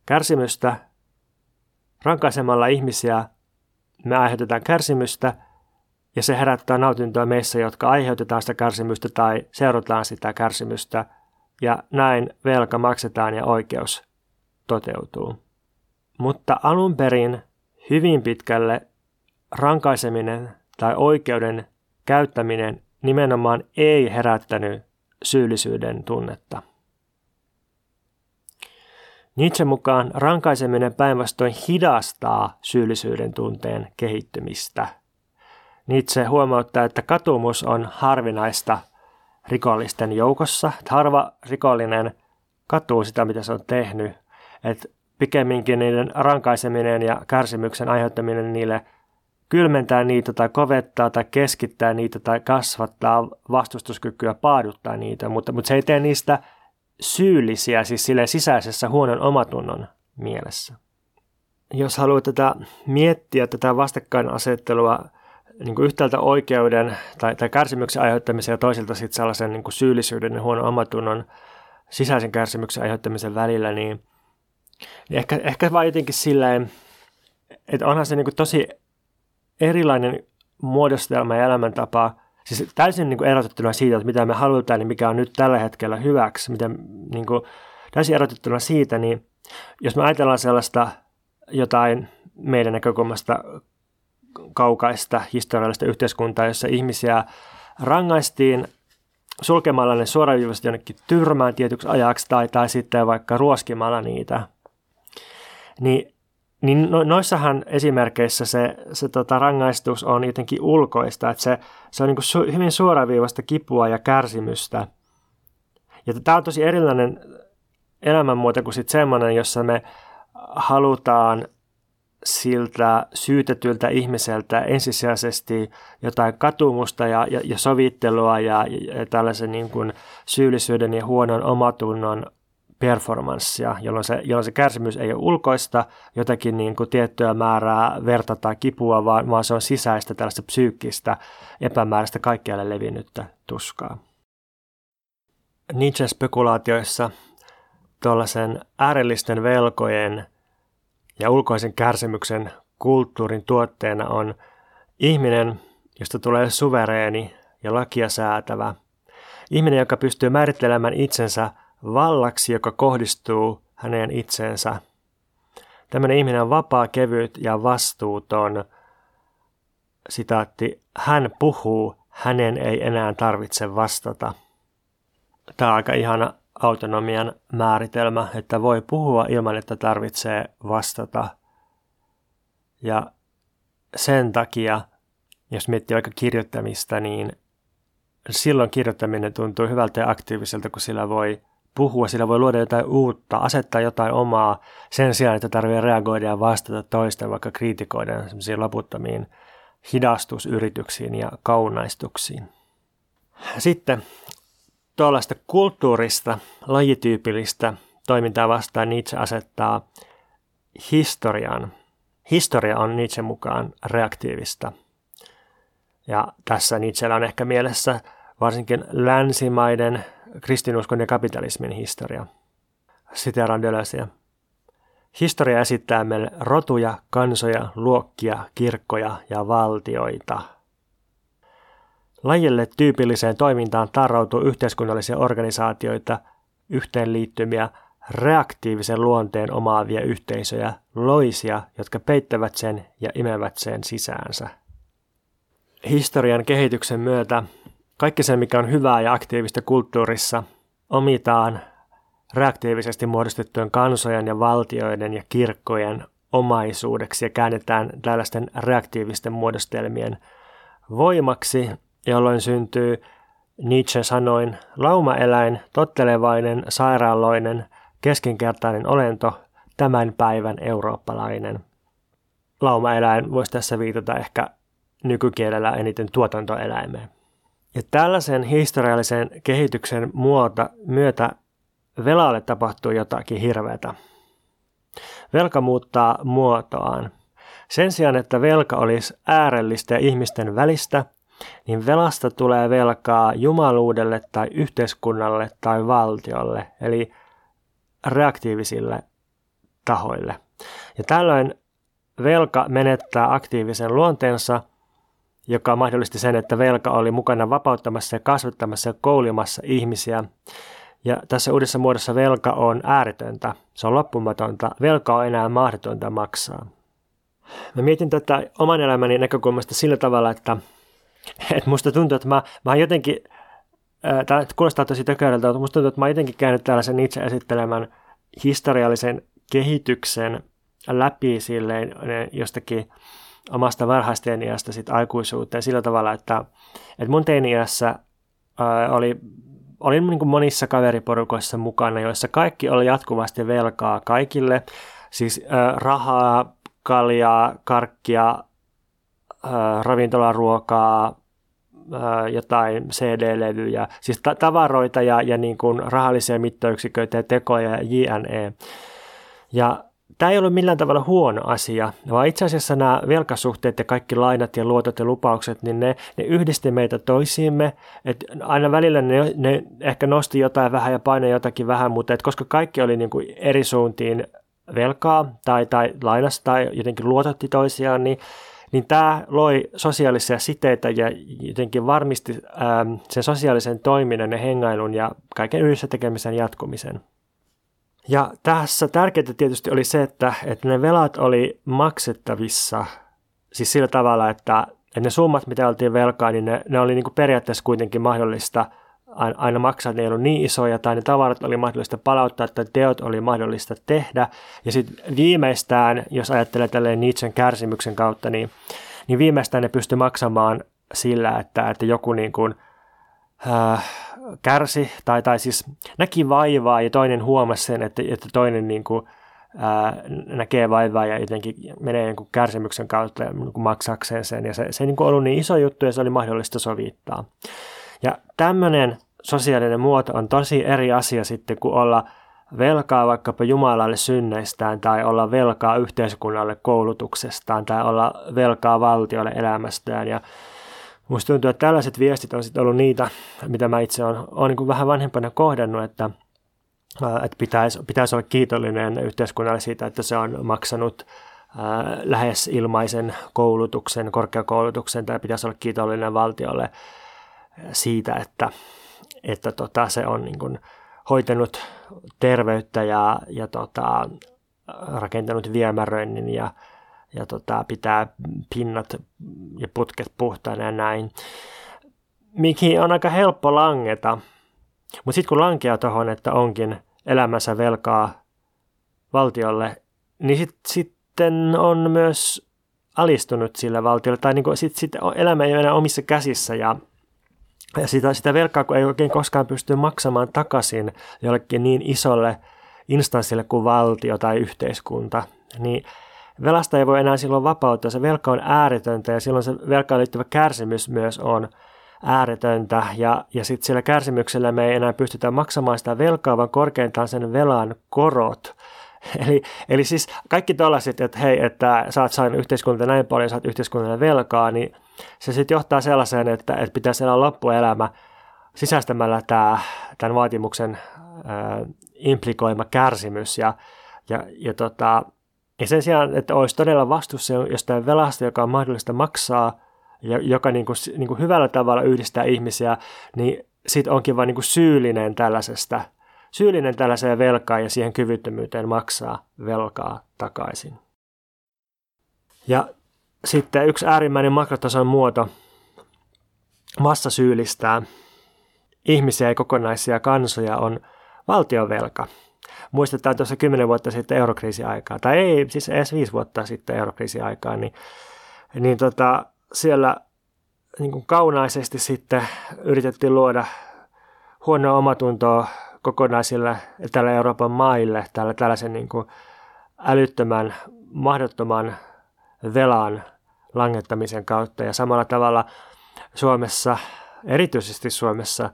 kärsimystä, rankaisemalla ihmisiä me aiheutetaan kärsimystä ja se herättää nautintoa meissä, jotka aiheutetaan sitä kärsimystä tai seurataan sitä kärsimystä ja näin velka maksetaan ja oikeus toteutuu. Mutta alun perin hyvin pitkälle rankaiseminen tai oikeuden käyttäminen nimenomaan ei herättänyt syyllisyyden tunnetta. Nietzsche mukaan rankaiseminen päinvastoin hidastaa syyllisyyden tunteen kehittymistä. Nietzsche huomauttaa, että katumus on harvinaista rikollisten joukossa. Harva rikollinen katuu sitä, mitä se on tehnyt. Että pikemminkin niiden rankaiseminen ja kärsimyksen aiheuttaminen niille kylmentää niitä tai kovettaa tai keskittää niitä tai kasvattaa vastustuskykyä, paaduttaa niitä, mutta, mutta se ei tee niistä syyllisiä siis sille sisäisessä huonon omatunnon mielessä. Jos haluat tätä miettiä, tätä vastakkainasettelua niin kuin yhtäältä oikeuden tai, tai kärsimyksen aiheuttamisen ja toisilta sitten sellaisen niin kuin syyllisyyden ja huonon omatunnon sisäisen kärsimyksen aiheuttamisen välillä, niin, niin ehkä, ehkä vaan jotenkin silleen, että onhan se niin kuin tosi erilainen muodostelma ja elämäntapa, siis täysin niin kuin erotettuna siitä, että mitä me halutaan, niin mikä on nyt tällä hetkellä hyväksi, miten niin kuin, täysin erotettuna siitä, niin jos me ajatellaan sellaista jotain meidän näkökulmasta kaukaista historiallista yhteiskuntaa, jossa ihmisiä rangaistiin sulkemalla ne suoraviivaisesti jonnekin tyrmään tietyksi ajaksi tai, tai sitten vaikka ruoskimalla niitä. Niin, niin no, noissahan esimerkkeissä se, se tota, rangaistus on jotenkin ulkoista, että se, se on niin kuin su, hyvin suoraviivasta kipua ja kärsimystä. Ja tämä on tosi erilainen elämänmuoto kuin sitten semmoinen, jossa me halutaan siltä syytetyltä ihmiseltä ensisijaisesti jotain katumusta ja, ja, ja sovittelua ja, ja tällaisen niin kuin syyllisyyden ja huonon omatunnon performanssia, jolloin se, jolloin se kärsimys ei ole ulkoista, jotakin niin kuin tiettyä määrää verta tai kipua, vaan, vaan se on sisäistä tällaista psyykkistä, epämääräistä kaikkialle levinnyttä tuskaa. Nietzsche-spekulaatioissa tuollaisen äärellisten velkojen ja ulkoisen kärsimyksen kulttuurin tuotteena on ihminen, josta tulee suvereeni ja lakia säätävä. Ihminen, joka pystyy määrittelemään itsensä vallaksi, joka kohdistuu häneen itseensä. Tämmöinen ihminen on vapaa, kevyt ja vastuuton. Sitaatti, hän puhuu, hänen ei enää tarvitse vastata. Tämä on aika ihana autonomian määritelmä, että voi puhua ilman, että tarvitsee vastata. Ja sen takia, jos miettii vaikka kirjoittamista, niin silloin kirjoittaminen tuntuu hyvältä ja aktiiviselta, kun sillä voi puhua, sillä voi luoda jotain uutta, asettaa jotain omaa sen sijaan, että tarvitsee reagoida ja vastata toisten, vaikka kriitikoiden semmoisiin loputtomiin hidastusyrityksiin ja kaunaistuksiin. Sitten tuollaista kulttuurista, lajityypillistä toimintaa vastaan Nietzsche asettaa historian. Historia on Nietzsche mukaan reaktiivista. Ja tässä Nietzschellä on ehkä mielessä varsinkin länsimaiden kristinuskon ja kapitalismin historia. Siteeraan Deleuzeä. Historia esittää meille rotuja, kansoja, luokkia, kirkkoja ja valtioita – Lajille tyypilliseen toimintaan tarrautuu yhteiskunnallisia organisaatioita, yhteenliittymiä, reaktiivisen luonteen omaavia yhteisöjä, loisia, jotka peittävät sen ja imevät sen sisäänsä. Historian kehityksen myötä kaikki se, mikä on hyvää ja aktiivista kulttuurissa, omitaan reaktiivisesti muodostettujen kansojen ja valtioiden ja kirkkojen omaisuudeksi ja käännetään tällaisten reaktiivisten muodostelmien voimaksi jolloin syntyy Nietzsche sanoin laumaeläin, tottelevainen, sairaaloinen, keskinkertainen olento, tämän päivän eurooppalainen. Laumaeläin voisi tässä viitata ehkä nykykielellä eniten tuotantoeläimeen. Ja tällaisen historiallisen kehityksen muota, myötä velalle tapahtuu jotakin hirveätä. Velka muuttaa muotoaan. Sen sijaan, että velka olisi äärellistä ja ihmisten välistä, niin velasta tulee velkaa jumaluudelle tai yhteiskunnalle tai valtiolle, eli reaktiivisille tahoille. Ja tällöin velka menettää aktiivisen luonteensa, joka mahdollisti sen, että velka oli mukana vapauttamassa ja kasvattamassa ja koulimassa ihmisiä. Ja tässä uudessa muodossa velka on ääretöntä, se on loppumatonta, velka on enää mahdotonta maksaa. Mä mietin tätä oman elämäni näkökulmasta sillä tavalla, että et musta tuntuu, että mä, mä jotenkin, tämä kuulostaa tosi tökärältä, mutta musta tuntuu, että mä jotenkin käynyt tällaisen itse esittelemän historiallisen kehityksen läpi silleen jostakin omasta varhaisteiniästä sit aikuisuuteen sillä tavalla, että, että mun teiniässä oli, olin niin kuin monissa kaveriporukoissa mukana, joissa kaikki oli jatkuvasti velkaa kaikille, siis ää, rahaa, kaljaa, karkkia, ravintolaruokaa, jotain CD-levyjä, siis ta- tavaroita ja, ja niin kuin rahallisia mittoyksiköitä ja tekoja ja JNE. Ja tämä ei ollut millään tavalla huono asia, vaan itse asiassa nämä velkasuhteet ja kaikki lainat ja luotot ja lupaukset, niin ne, ne yhdisti meitä toisiimme. Et aina välillä ne, ne ehkä nosti jotain vähän ja painoi jotakin vähän, mutta et koska kaikki oli niin kuin eri suuntiin velkaa tai, tai lainasta tai jotenkin luototti toisiaan, niin, niin tämä loi sosiaalisia siteitä ja jotenkin varmisti ää, sen sosiaalisen toiminnan ja hengailun ja kaiken yhdessä tekemisen jatkumisen. Ja tässä tärkeintä tietysti oli se, että, että ne velat oli maksettavissa siis sillä tavalla, että, että ne summat, mitä oltiin velkaa, niin ne, ne oli niin kuin periaatteessa kuitenkin mahdollista aina maksaa, ne ei ollut niin isoja, tai ne tavarat oli mahdollista palauttaa, tai teot oli mahdollista tehdä. Ja sitten viimeistään, jos ajattelee tälleen Nietzschen kärsimyksen kautta, niin, niin viimeistään ne pystyi maksamaan sillä, että, että joku niin kuin, äh, kärsi tai, tai siis näki vaivaa ja toinen huomasi sen, että, että toinen niin kuin, ää, näkee vaivaa ja jotenkin menee niin kuin kärsimyksen kautta niin kuin maksakseen sen. Ja se, se ei niin kuin ollut niin iso juttu ja se oli mahdollista sovittaa. Ja tämmöinen sosiaalinen muoto on tosi eri asia sitten kuin olla velkaa vaikkapa Jumalalle synneistään tai olla velkaa yhteiskunnalle koulutuksestaan tai olla velkaa valtiolle elämästään. Ja Musta tuntuu, että tällaiset viestit on sitten ollut niitä, mitä mä itse olen, olen niin vähän vanhempana kohdannut, että, että pitäisi, pitäisi olla kiitollinen yhteiskunnalle siitä, että se on maksanut lähes ilmaisen koulutuksen, korkeakoulutuksen, tai pitäisi olla kiitollinen valtiolle siitä, että, että tota, se on niin kuin hoitanut terveyttä ja, ja tota, rakentanut viemäröinnin ja ja tota, pitää pinnat ja putket puhtaana ja näin. Mikä on aika helppo langeta, mutta sitten kun lankeaa tuohon, että onkin elämässä velkaa valtiolle, niin sit, sitten on myös alistunut sille valtiolle, tai niin sitten sit elämä ei ole enää omissa käsissä, ja, ja sitä, sitä velkaa, kun ei oikein koskaan pysty maksamaan takaisin jollekin niin isolle instanssille kuin valtio tai yhteiskunta, niin velasta ei voi enää silloin vapautua. Se velka on ääretöntä ja silloin se velkaan liittyvä kärsimys myös on ääretöntä ja, ja sitten sillä kärsimyksellä me ei enää pystytä maksamaan sitä velkaa, vaan korkeintaan sen velan korot. *laughs* Eli, eli siis kaikki tällaiset, että hei, että sä oot saanut yhteiskunta näin paljon, sä oot yhteiskunnalle velkaa, niin se sitten johtaa sellaiseen, että, että pitäisi elää loppuelämä sisäistämällä tämä, tämän vaatimuksen äh, implikoima kärsimys. Ja, ja, ja tota, ja sen sijaan, että olisi todella vastuussa jostain velasta, joka on mahdollista maksaa, ja joka niin kuin, niin kuin hyvällä tavalla yhdistää ihmisiä, niin sitten onkin vain niin syyllinen tällaisesta, syyllinen tällaiseen velkaan ja siihen kyvyttömyyteen maksaa velkaa takaisin. Ja sitten yksi äärimmäinen makrotason muoto massa syyllistää ihmisiä ja kokonaisia kansoja on valtiovelka – muistetaan tuossa kymmenen vuotta sitten eurokriisiaikaa, tai ei, siis edes viisi vuotta sitten eurokriisiaikaa, niin, niin tota, siellä niin kuin kaunaisesti sitten yritettiin luoda huonoa omatuntoa kokonaisille tällä Euroopan maille, tällä tällaisen niin kuin älyttömän, mahdottoman velan langettamisen kautta. Ja samalla tavalla Suomessa, erityisesti Suomessa,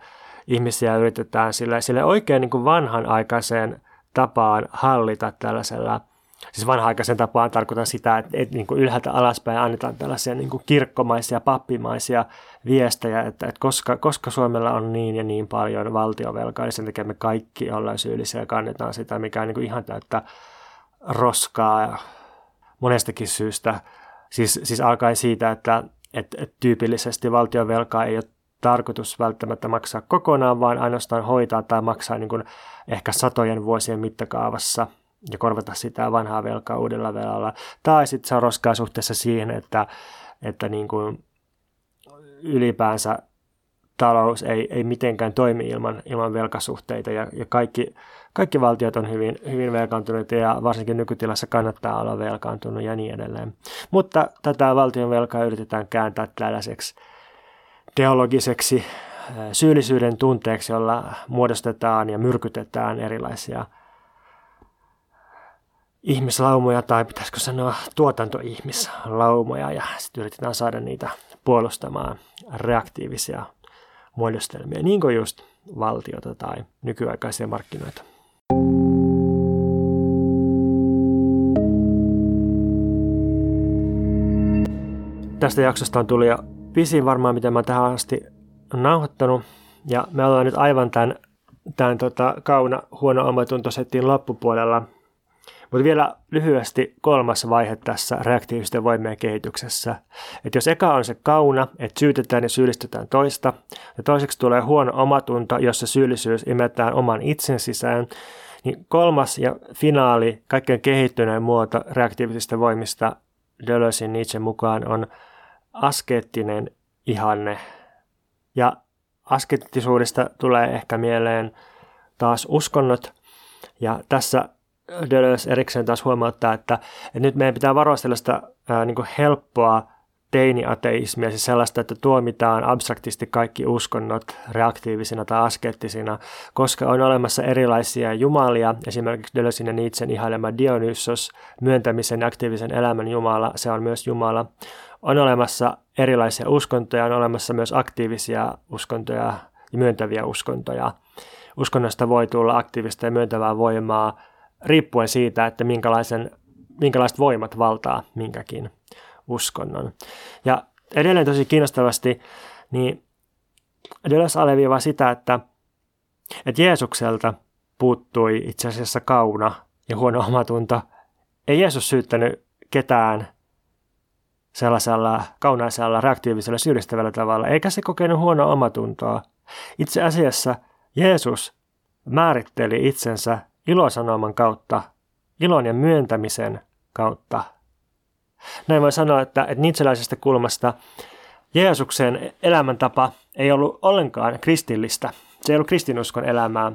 ihmisiä yritetään sille, sille oikein niin kuin vanhanaikaiseen tapaan hallita tällaisella, siis vanha-aikaisen tapaan tarkoitan sitä, että, että niin kuin ylhäältä alaspäin annetaan tällaisia niin kuin kirkkomaisia, pappimaisia viestejä, että, että koska, koska Suomella on niin ja niin paljon valtiovelkaa, niin sen takia me kaikki ollaan syyllisiä ja kannetaan sitä, mikä on niin kuin ihan täyttä roskaa monestakin syystä. Siis, siis alkaen siitä, että, että, että tyypillisesti valtiovelkaa ei ole tarkoitus välttämättä maksaa kokonaan, vaan ainoastaan hoitaa tai maksaa niin kuin ehkä satojen vuosien mittakaavassa ja korvata sitä vanhaa velkaa uudella velalla. Tai sitten se on roskaa suhteessa siihen, että, että niin kuin ylipäänsä talous ei, ei mitenkään toimi ilman, ilman velkasuhteita ja, ja kaikki, kaikki valtiot on hyvin, hyvin velkaantuneita ja varsinkin nykytilassa kannattaa olla velkaantunut ja niin edelleen. Mutta tätä valtion velkaa yritetään kääntää tällaiseksi teologiseksi äh, syyllisyyden tunteeksi, jolla muodostetaan ja myrkytetään erilaisia ihmislaumoja tai pitäisikö sanoa tuotantoihmislaumoja ja sitten yritetään saada niitä puolustamaan reaktiivisia muodostelmia, niin kuin just valtiota tai nykyaikaisia markkinoita. Tästä jaksosta on tullut jo pisin varmaan, mitä mä tähän asti nauhoittanut. Ja me ollaan nyt aivan tämän, tämän tota, kauna huono omatuntosettiin loppupuolella. Mutta vielä lyhyesti kolmas vaihe tässä reaktiivisten voimien kehityksessä. Että jos eka on se kauna, että syytetään ja syyllistetään toista, ja toiseksi tulee huono omatunto, jossa syyllisyys imetään oman itsen sisään, niin kolmas ja finaali, kaikkein kehittyneen muoto reaktiivisista voimista Deleuzein Nietzsche mukaan on askeettinen ihanne. Ja askettisuudesta tulee ehkä mieleen taas uskonnot. Ja tässä Deleuze erikseen taas huomauttaa, että, että nyt meidän pitää varoa sellaista ää, niin helppoa teiniateismia, siis sellaista, että tuomitaan abstraktisti kaikki uskonnot reaktiivisina tai askeettisina, koska on olemassa erilaisia jumalia, esimerkiksi Deleuzein ja Nietzschen ihailema Dionysos, myöntämisen aktiivisen elämän jumala, se on myös jumala. On olemassa erilaisia uskontoja, on olemassa myös aktiivisia uskontoja ja myöntäviä uskontoja. Uskonnosta voi tulla aktiivista ja myöntävää voimaa riippuen siitä, että minkälaisen, minkälaiset voimat valtaa minkäkin uskonnon. Ja edelleen tosi kiinnostavasti, niin Deleuze alleviivaa sitä, että, että Jeesukselta puuttui itse asiassa kauna ja huono omatunto. Ei Jeesus syyttänyt ketään sellaisella kaunaisella, reaktiivisella, syyllistävällä tavalla, eikä se kokenut huonoa omatuntoa. Itse asiassa Jeesus määritteli itsensä ilosanoman kautta, ilon ja myöntämisen kautta näin voi sanoa, että, että niitseläisestä kulmasta Jeesuksen elämäntapa ei ollut ollenkaan kristillistä. Se ei ollut kristinuskon elämää.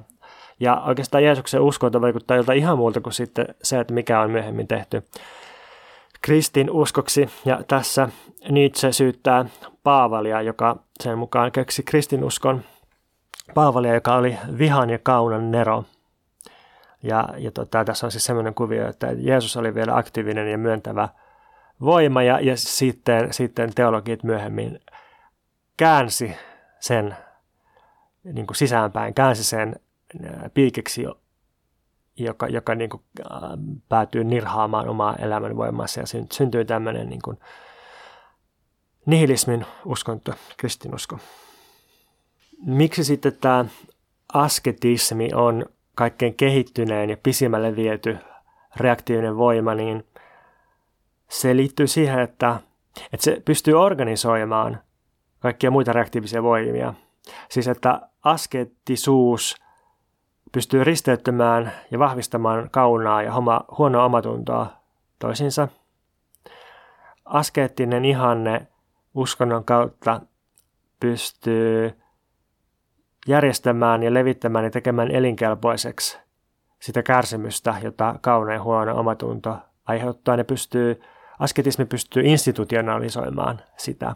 Ja oikeastaan Jeesuksen uskonto vaikuttaa joltain ihan muulta kuin sitten se, että mikä on myöhemmin tehty kristin uskoksi. Ja tässä Nietzsche syyttää Paavalia, joka sen mukaan keksi kristinuskon. Paavalia, joka oli vihan ja kaunan nero. Ja, ja tota, tässä on siis semmoinen kuvio, että Jeesus oli vielä aktiivinen ja myöntävä – voima ja, ja sitten, sitten teologit myöhemmin käänsi sen niin kuin sisäänpäin, käänsi sen piikeksi, joka, joka niin kuin, äh, päätyy nirhaamaan omaa elämän voimassa ja syntyy tämmöinen niin kuin, nihilismin uskonto, kristinusko. Miksi sitten tämä asketismi on kaikkein kehittyneen ja pisimmälle viety reaktiivinen voima, niin se liittyy siihen, että, että se pystyy organisoimaan kaikkia muita reaktiivisia voimia. Siis että askettisuus pystyy risteyttämään ja vahvistamaan kaunaa ja homa, huonoa omatuntoa toisinsa. Askeettinen ihanne uskonnon kautta pystyy järjestämään ja levittämään ja tekemään elinkelpoiseksi sitä kärsimystä, jota kauna ja huono omatunto aiheuttaa. Ne pystyy asketismi pystyy institutionalisoimaan sitä.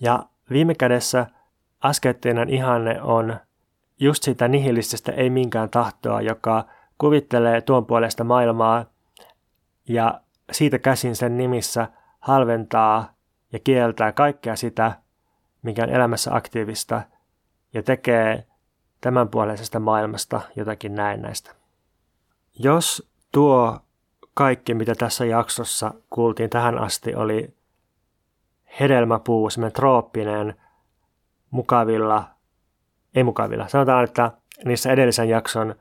Ja viime kädessä askeettinen ihanne on just sitä nihilististä ei minkään tahtoa, joka kuvittelee tuon puolesta maailmaa ja siitä käsin sen nimissä halventaa ja kieltää kaikkea sitä, mikä on elämässä aktiivista ja tekee tämän puoleisesta maailmasta jotakin näennäistä. Jos tuo kaikki, mitä tässä jaksossa kuultiin tähän asti, oli hedelmäpuu, semmoinen trooppinen, mukavilla, ei mukavilla, sanotaan, että niissä edellisen jakson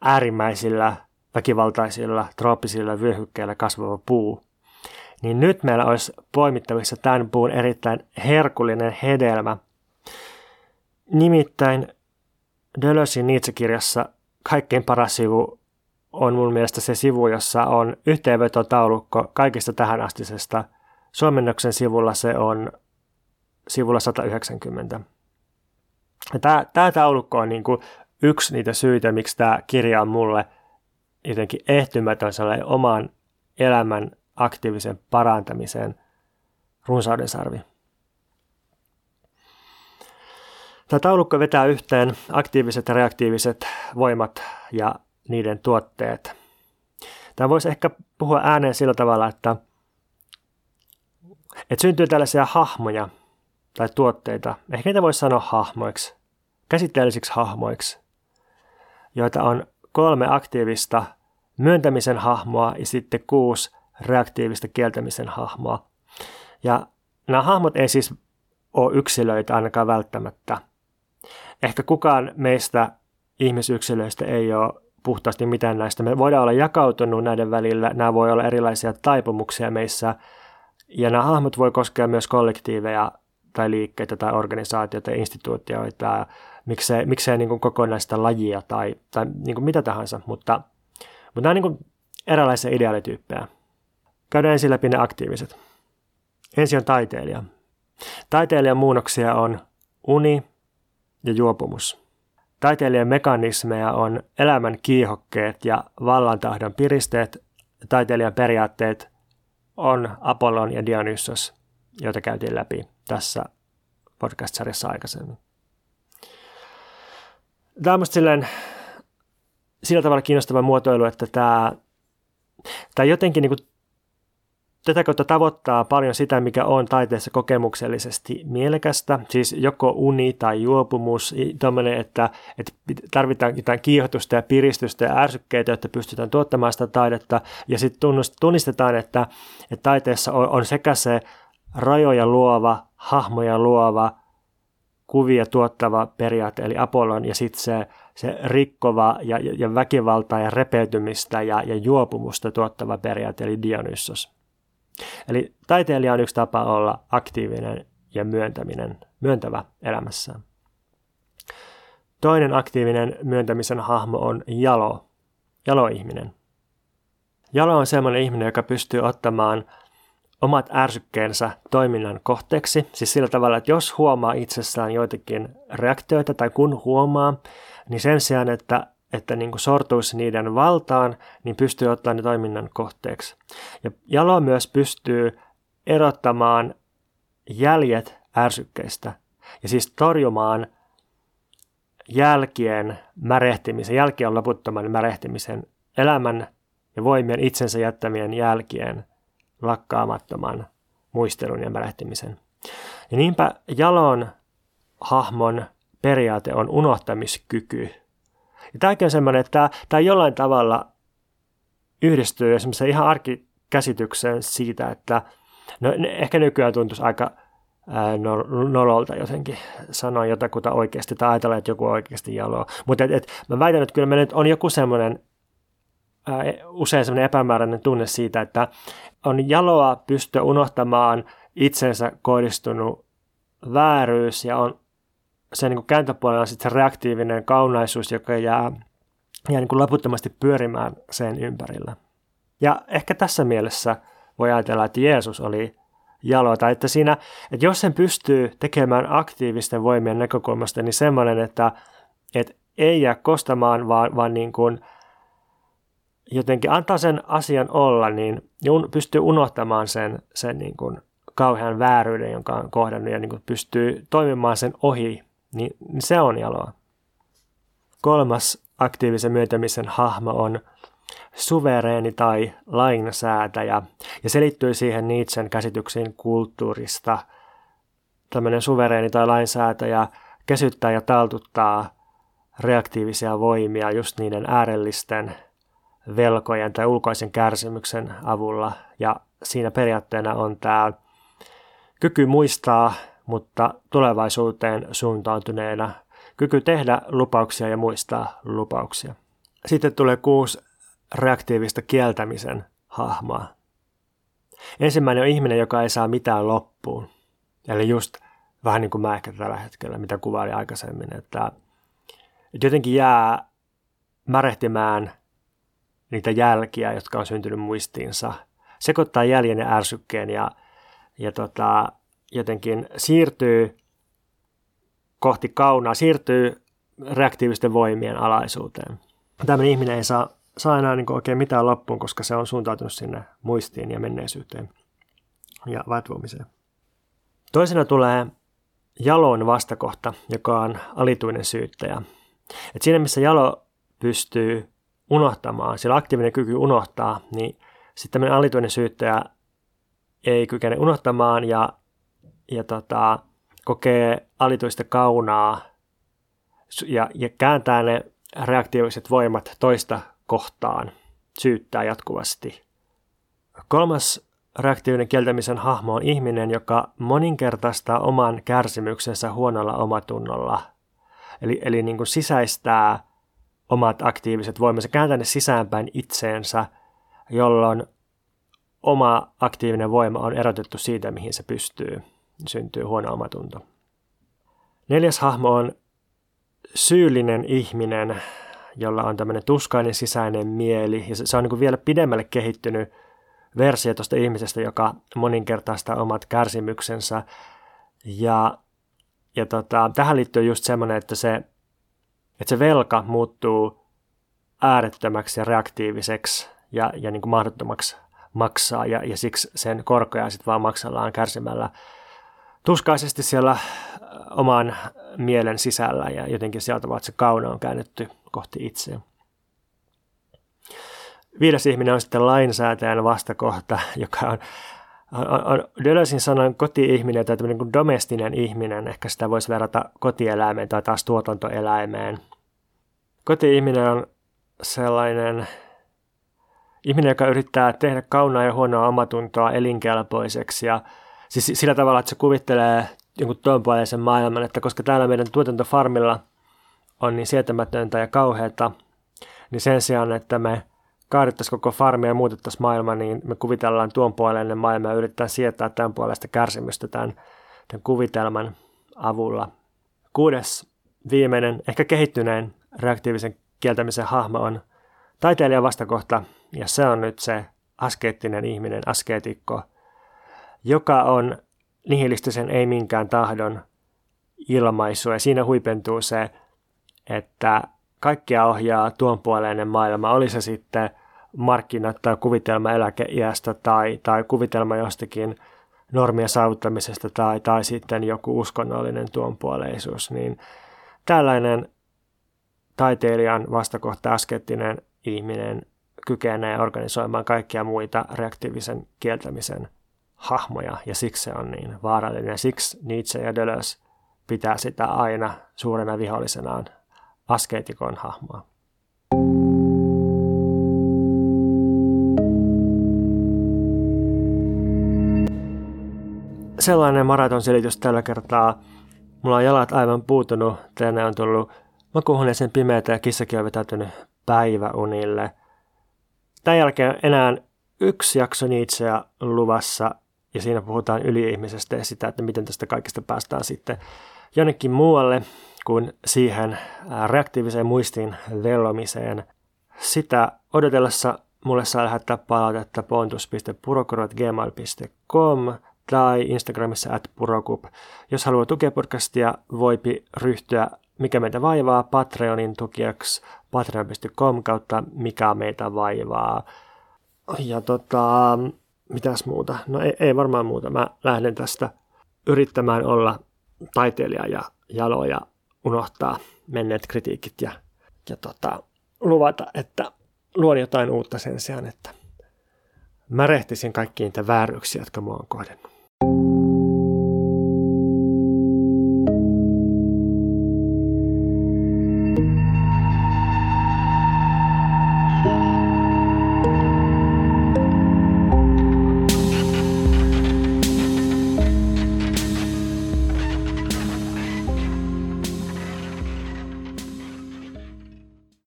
äärimmäisillä, väkivaltaisilla, trooppisilla vyöhykkeillä kasvava puu. Niin nyt meillä olisi poimittavissa tämän puun erittäin herkullinen hedelmä. Nimittäin Deleuzein Nietzsche-kirjassa kaikkein paras sivu on mun mielestä se sivu, jossa on yhteenvetotaulukko kaikista tähän astisesta. Suomennoksen sivulla se on sivulla 190. Tämä, taulukko on niin kuin yksi niitä syitä, miksi tämä kirja on mulle jotenkin ehtymätön oman elämän aktiivisen parantamiseen runsauden sarvi. Tämä taulukko vetää yhteen aktiiviset ja reaktiiviset voimat ja niiden tuotteet. Tämä voisi ehkä puhua ääneen sillä tavalla, että, että syntyy tällaisia hahmoja tai tuotteita, ehkä niitä voisi sanoa hahmoiksi, käsitteellisiksi hahmoiksi, joita on kolme aktiivista myöntämisen hahmoa ja sitten kuusi reaktiivista kieltämisen hahmoa. Ja nämä hahmot ei siis ole yksilöitä ainakaan välttämättä. Ehkä kukaan meistä ihmisyksilöistä ei ole puhtaasti mitään näistä. Me voidaan olla jakautunut näiden välillä, nämä voi olla erilaisia taipumuksia meissä, ja nämä hahmot voi koskea myös kollektiiveja tai liikkeitä tai organisaatioita ja instituutioita, miksei, miksei niin kuin kokonaista lajia tai, tai niin kuin mitä tahansa, mutta, mutta nämä on niin erilaisia ideaalityyppejä. Käydään ensin läpi ne aktiiviset. Ensin on taiteilija. Taiteilijan muunnoksia on uni ja juopumus. Taiteilijan mekanismeja on elämän kiihokkeet ja vallantahdon piristeet. Taiteilijan periaatteet on Apollon ja Dionysos, joita käytiin läpi tässä podcast-sarjassa aikaisemmin. Tämä on silleen, sillä tavalla kiinnostava muotoilu, että tämä, tämä jotenkin niin kuin tätä kautta tavoittaa paljon sitä, mikä on taiteessa kokemuksellisesti mielekästä, siis joko uni tai juopumus, että, että tarvitaan jotain kiihotusta ja piristystä ja ärsykkeitä, jotta pystytään tuottamaan sitä taidetta, ja sitten tunnistetaan, että, että taiteessa on, on sekä se rajoja luova, hahmoja luova, kuvia tuottava periaate, eli Apollon, ja sitten se, se rikkova ja, ja väkivaltaa ja repeytymistä ja, ja juopumusta tuottava periaate, eli Dionysos. Eli taiteilija on yksi tapa olla aktiivinen ja myöntäminen, myöntävä elämässään. Toinen aktiivinen myöntämisen hahmo on jalo, jalo-ihminen. Jalo on sellainen ihminen, joka pystyy ottamaan omat ärsykkeensä toiminnan kohteeksi. Siis sillä tavalla, että jos huomaa itsessään joitakin reaktioita tai kun huomaa, niin sen sijaan, että että niin kuin sortuisi niiden valtaan, niin pystyy ottamaan ne toiminnan kohteeksi. Ja jalo myös pystyy erottamaan jäljet ärsykkeistä ja siis torjumaan jälkien märehtimisen, jälkien loputtoman märehtimisen, elämän ja voimien itsensä jättämien jälkien lakkaamattoman muistelun ja märehtimisen. Ja niinpä jalon hahmon periaate on unohtamiskyky – ja tämäkin on semmoinen, että tämä, tämä jollain tavalla yhdistyy esimerkiksi ihan arkikäsitykseen siitä, että no, ehkä nykyään tuntuisi aika nololta jotenkin sanoa jotakuta oikeasti tai ajatella, että joku oikeasti jaloa. Mutta et, et, mä väitän, että kyllä meillä nyt on joku semmoinen usein semmoinen epämääräinen tunne siitä, että on jaloa pystyä unohtamaan itsensä kohdistunut vääryys ja on se niin kääntöpuolella on sitten se reaktiivinen kaunaisuus, joka jää, jää niin kuin loputtomasti pyörimään sen ympärillä. Ja ehkä tässä mielessä voi ajatella, että Jeesus oli jalo, tai että siinä, että jos sen pystyy tekemään aktiivisten voimien näkökulmasta, niin semmoinen, että, että ei jää kostamaan, vaan, vaan niin kuin jotenkin antaa sen asian olla, niin pystyy unohtamaan sen, sen niin kuin kauhean vääryyden, jonka on kohdannut, ja niin kuin pystyy toimimaan sen ohi niin, niin se on jaloa. Kolmas aktiivisen myöntämisen hahmo on suvereeni tai lainsäätäjä, ja se liittyy siihen Nietzschen käsityksiin kulttuurista. Tämmöinen suvereeni tai lainsäätäjä käsyttää ja taltuttaa reaktiivisia voimia just niiden äärellisten velkojen tai ulkoisen kärsimyksen avulla, ja siinä periaatteena on tämä kyky muistaa mutta tulevaisuuteen suuntautuneena kyky tehdä lupauksia ja muistaa lupauksia. Sitten tulee kuusi reaktiivista kieltämisen hahmoa. Ensimmäinen on ihminen, joka ei saa mitään loppuun. Eli just vähän niin kuin mä ehkä tällä hetkellä, mitä kuvailin aikaisemmin, että, jotenkin jää märehtimään niitä jälkiä, jotka on syntynyt muistiinsa. Sekoittaa jäljen ja ärsykkeen ja, ja tota, jotenkin siirtyy kohti kaunaa, siirtyy reaktiivisten voimien alaisuuteen. Tämmöinen ihminen ei saa, saa enää niin oikein mitään loppuun, koska se on suuntautunut sinne muistiin ja menneisyyteen ja vatvomiseen. Toisena tulee jalon vastakohta, joka on alituinen syyttäjä. Et siinä, missä jalo pystyy unohtamaan, sillä aktiivinen kyky unohtaa, niin sitten tämmöinen alituinen syyttäjä ei kykene unohtamaan ja ja tota, kokee alituista kaunaa ja, ja kääntää ne reaktiiviset voimat toista kohtaan, syyttää jatkuvasti. Kolmas reaktiivinen kieltämisen hahmo on ihminen, joka moninkertaistaa oman kärsimyksensä huonolla omatunnolla. Eli, eli niin kuin sisäistää omat aktiiviset voimansa, kääntää ne sisäänpäin itseensä, jolloin oma aktiivinen voima on erotettu siitä, mihin se pystyy. Syntyy huono omatunto. Neljäs hahmo on syyllinen ihminen, jolla on tämmöinen tuskainen sisäinen mieli. Ja se, on niin vielä pidemmälle kehittynyt versio tuosta ihmisestä, joka moninkertaistaa omat kärsimyksensä. Ja, ja tota, tähän liittyy just semmoinen, että se, että se velka muuttuu äärettömäksi ja reaktiiviseksi ja, ja niin kuin mahdottomaksi maksaa ja, ja siksi sen korkoja sitten vaan maksellaan kärsimällä tuskaisesti siellä äh, oman mielen sisällä ja jotenkin sieltä vaan se kauna on käännetty kohti itseä. Viides ihminen on sitten lainsäätäjän vastakohta, *laughs* joka on, Dölösin sanan koti-ihminen tai tämmöinen kuin domestinen ihminen. Ehkä sitä voisi verrata kotieläimeen tai taas tuotantoeläimeen. Koti-ihminen on sellainen ihminen, joka yrittää tehdä kaunaa ja huonoa omatuntoa elinkelpoiseksi ja siis sillä tavalla, että se kuvittelee jonkun tuon maailman, että koska täällä meidän tuotantofarmilla on niin sietämätöntä ja kauheata, niin sen sijaan, että me kaadettaisiin koko farmia ja muutettaisiin maailma, niin me kuvitellaan tuon puolelle maailma ja yritetään sietää tämän puolesta kärsimystä tämän, tämän kuvitelman avulla. Kuudes, viimeinen, ehkä kehittyneen reaktiivisen kieltämisen hahmo on taiteilijan vastakohta, ja se on nyt se askeettinen ihminen, askeetikko, joka on nihilistisen ei minkään tahdon ilmaisu, ja siinä huipentuu se, että kaikkia ohjaa tuon puoleinen maailma, oli se sitten markkinat tai kuvitelma eläkeiästä tai, tai kuvitelma jostakin normien saavuttamisesta tai, tai sitten joku uskonnollinen tuonpuoleisuus, niin tällainen taiteilijan vastakohta askettinen ihminen kykenee organisoimaan kaikkia muita reaktiivisen kieltämisen hahmoja ja siksi se on niin vaarallinen. Siksi Nietzsche ja Deleuze pitää sitä aina suurena vihollisenaan askeetikon hahmoa. Sellainen maraton selitys tällä kertaa. Mulla on jalat aivan puutunut, tänne on tullut makuuhuoneeseen pimeätä ja kissakin on vetäytynyt päiväunille. Tämän jälkeen enää yksi jakso Nietzscheä luvassa ja siinä puhutaan yliihmisestä ja sitä, että miten tästä kaikesta päästään sitten jonnekin muualle kuin siihen reaktiiviseen muistiin vellomiseen. Sitä odotellessa mulle saa lähettää palautetta pontus.purokorot.gmail.com tai Instagramissa at purokup. Jos haluaa tukea podcastia, voipi ryhtyä mikä meitä vaivaa Patreonin tukijaksi patreon.com kautta mikä meitä vaivaa. Ja tota, mitäs muuta? No ei, ei varmaan muuta. Mä lähden tästä yrittämään olla taiteilija ja jalo ja unohtaa menneet kritiikit ja, ja tota, luvata, että luon jotain uutta sen sijaan, että mä rehtisin kaikkiin niitä vääryyksiä, jotka mua on kohdennut.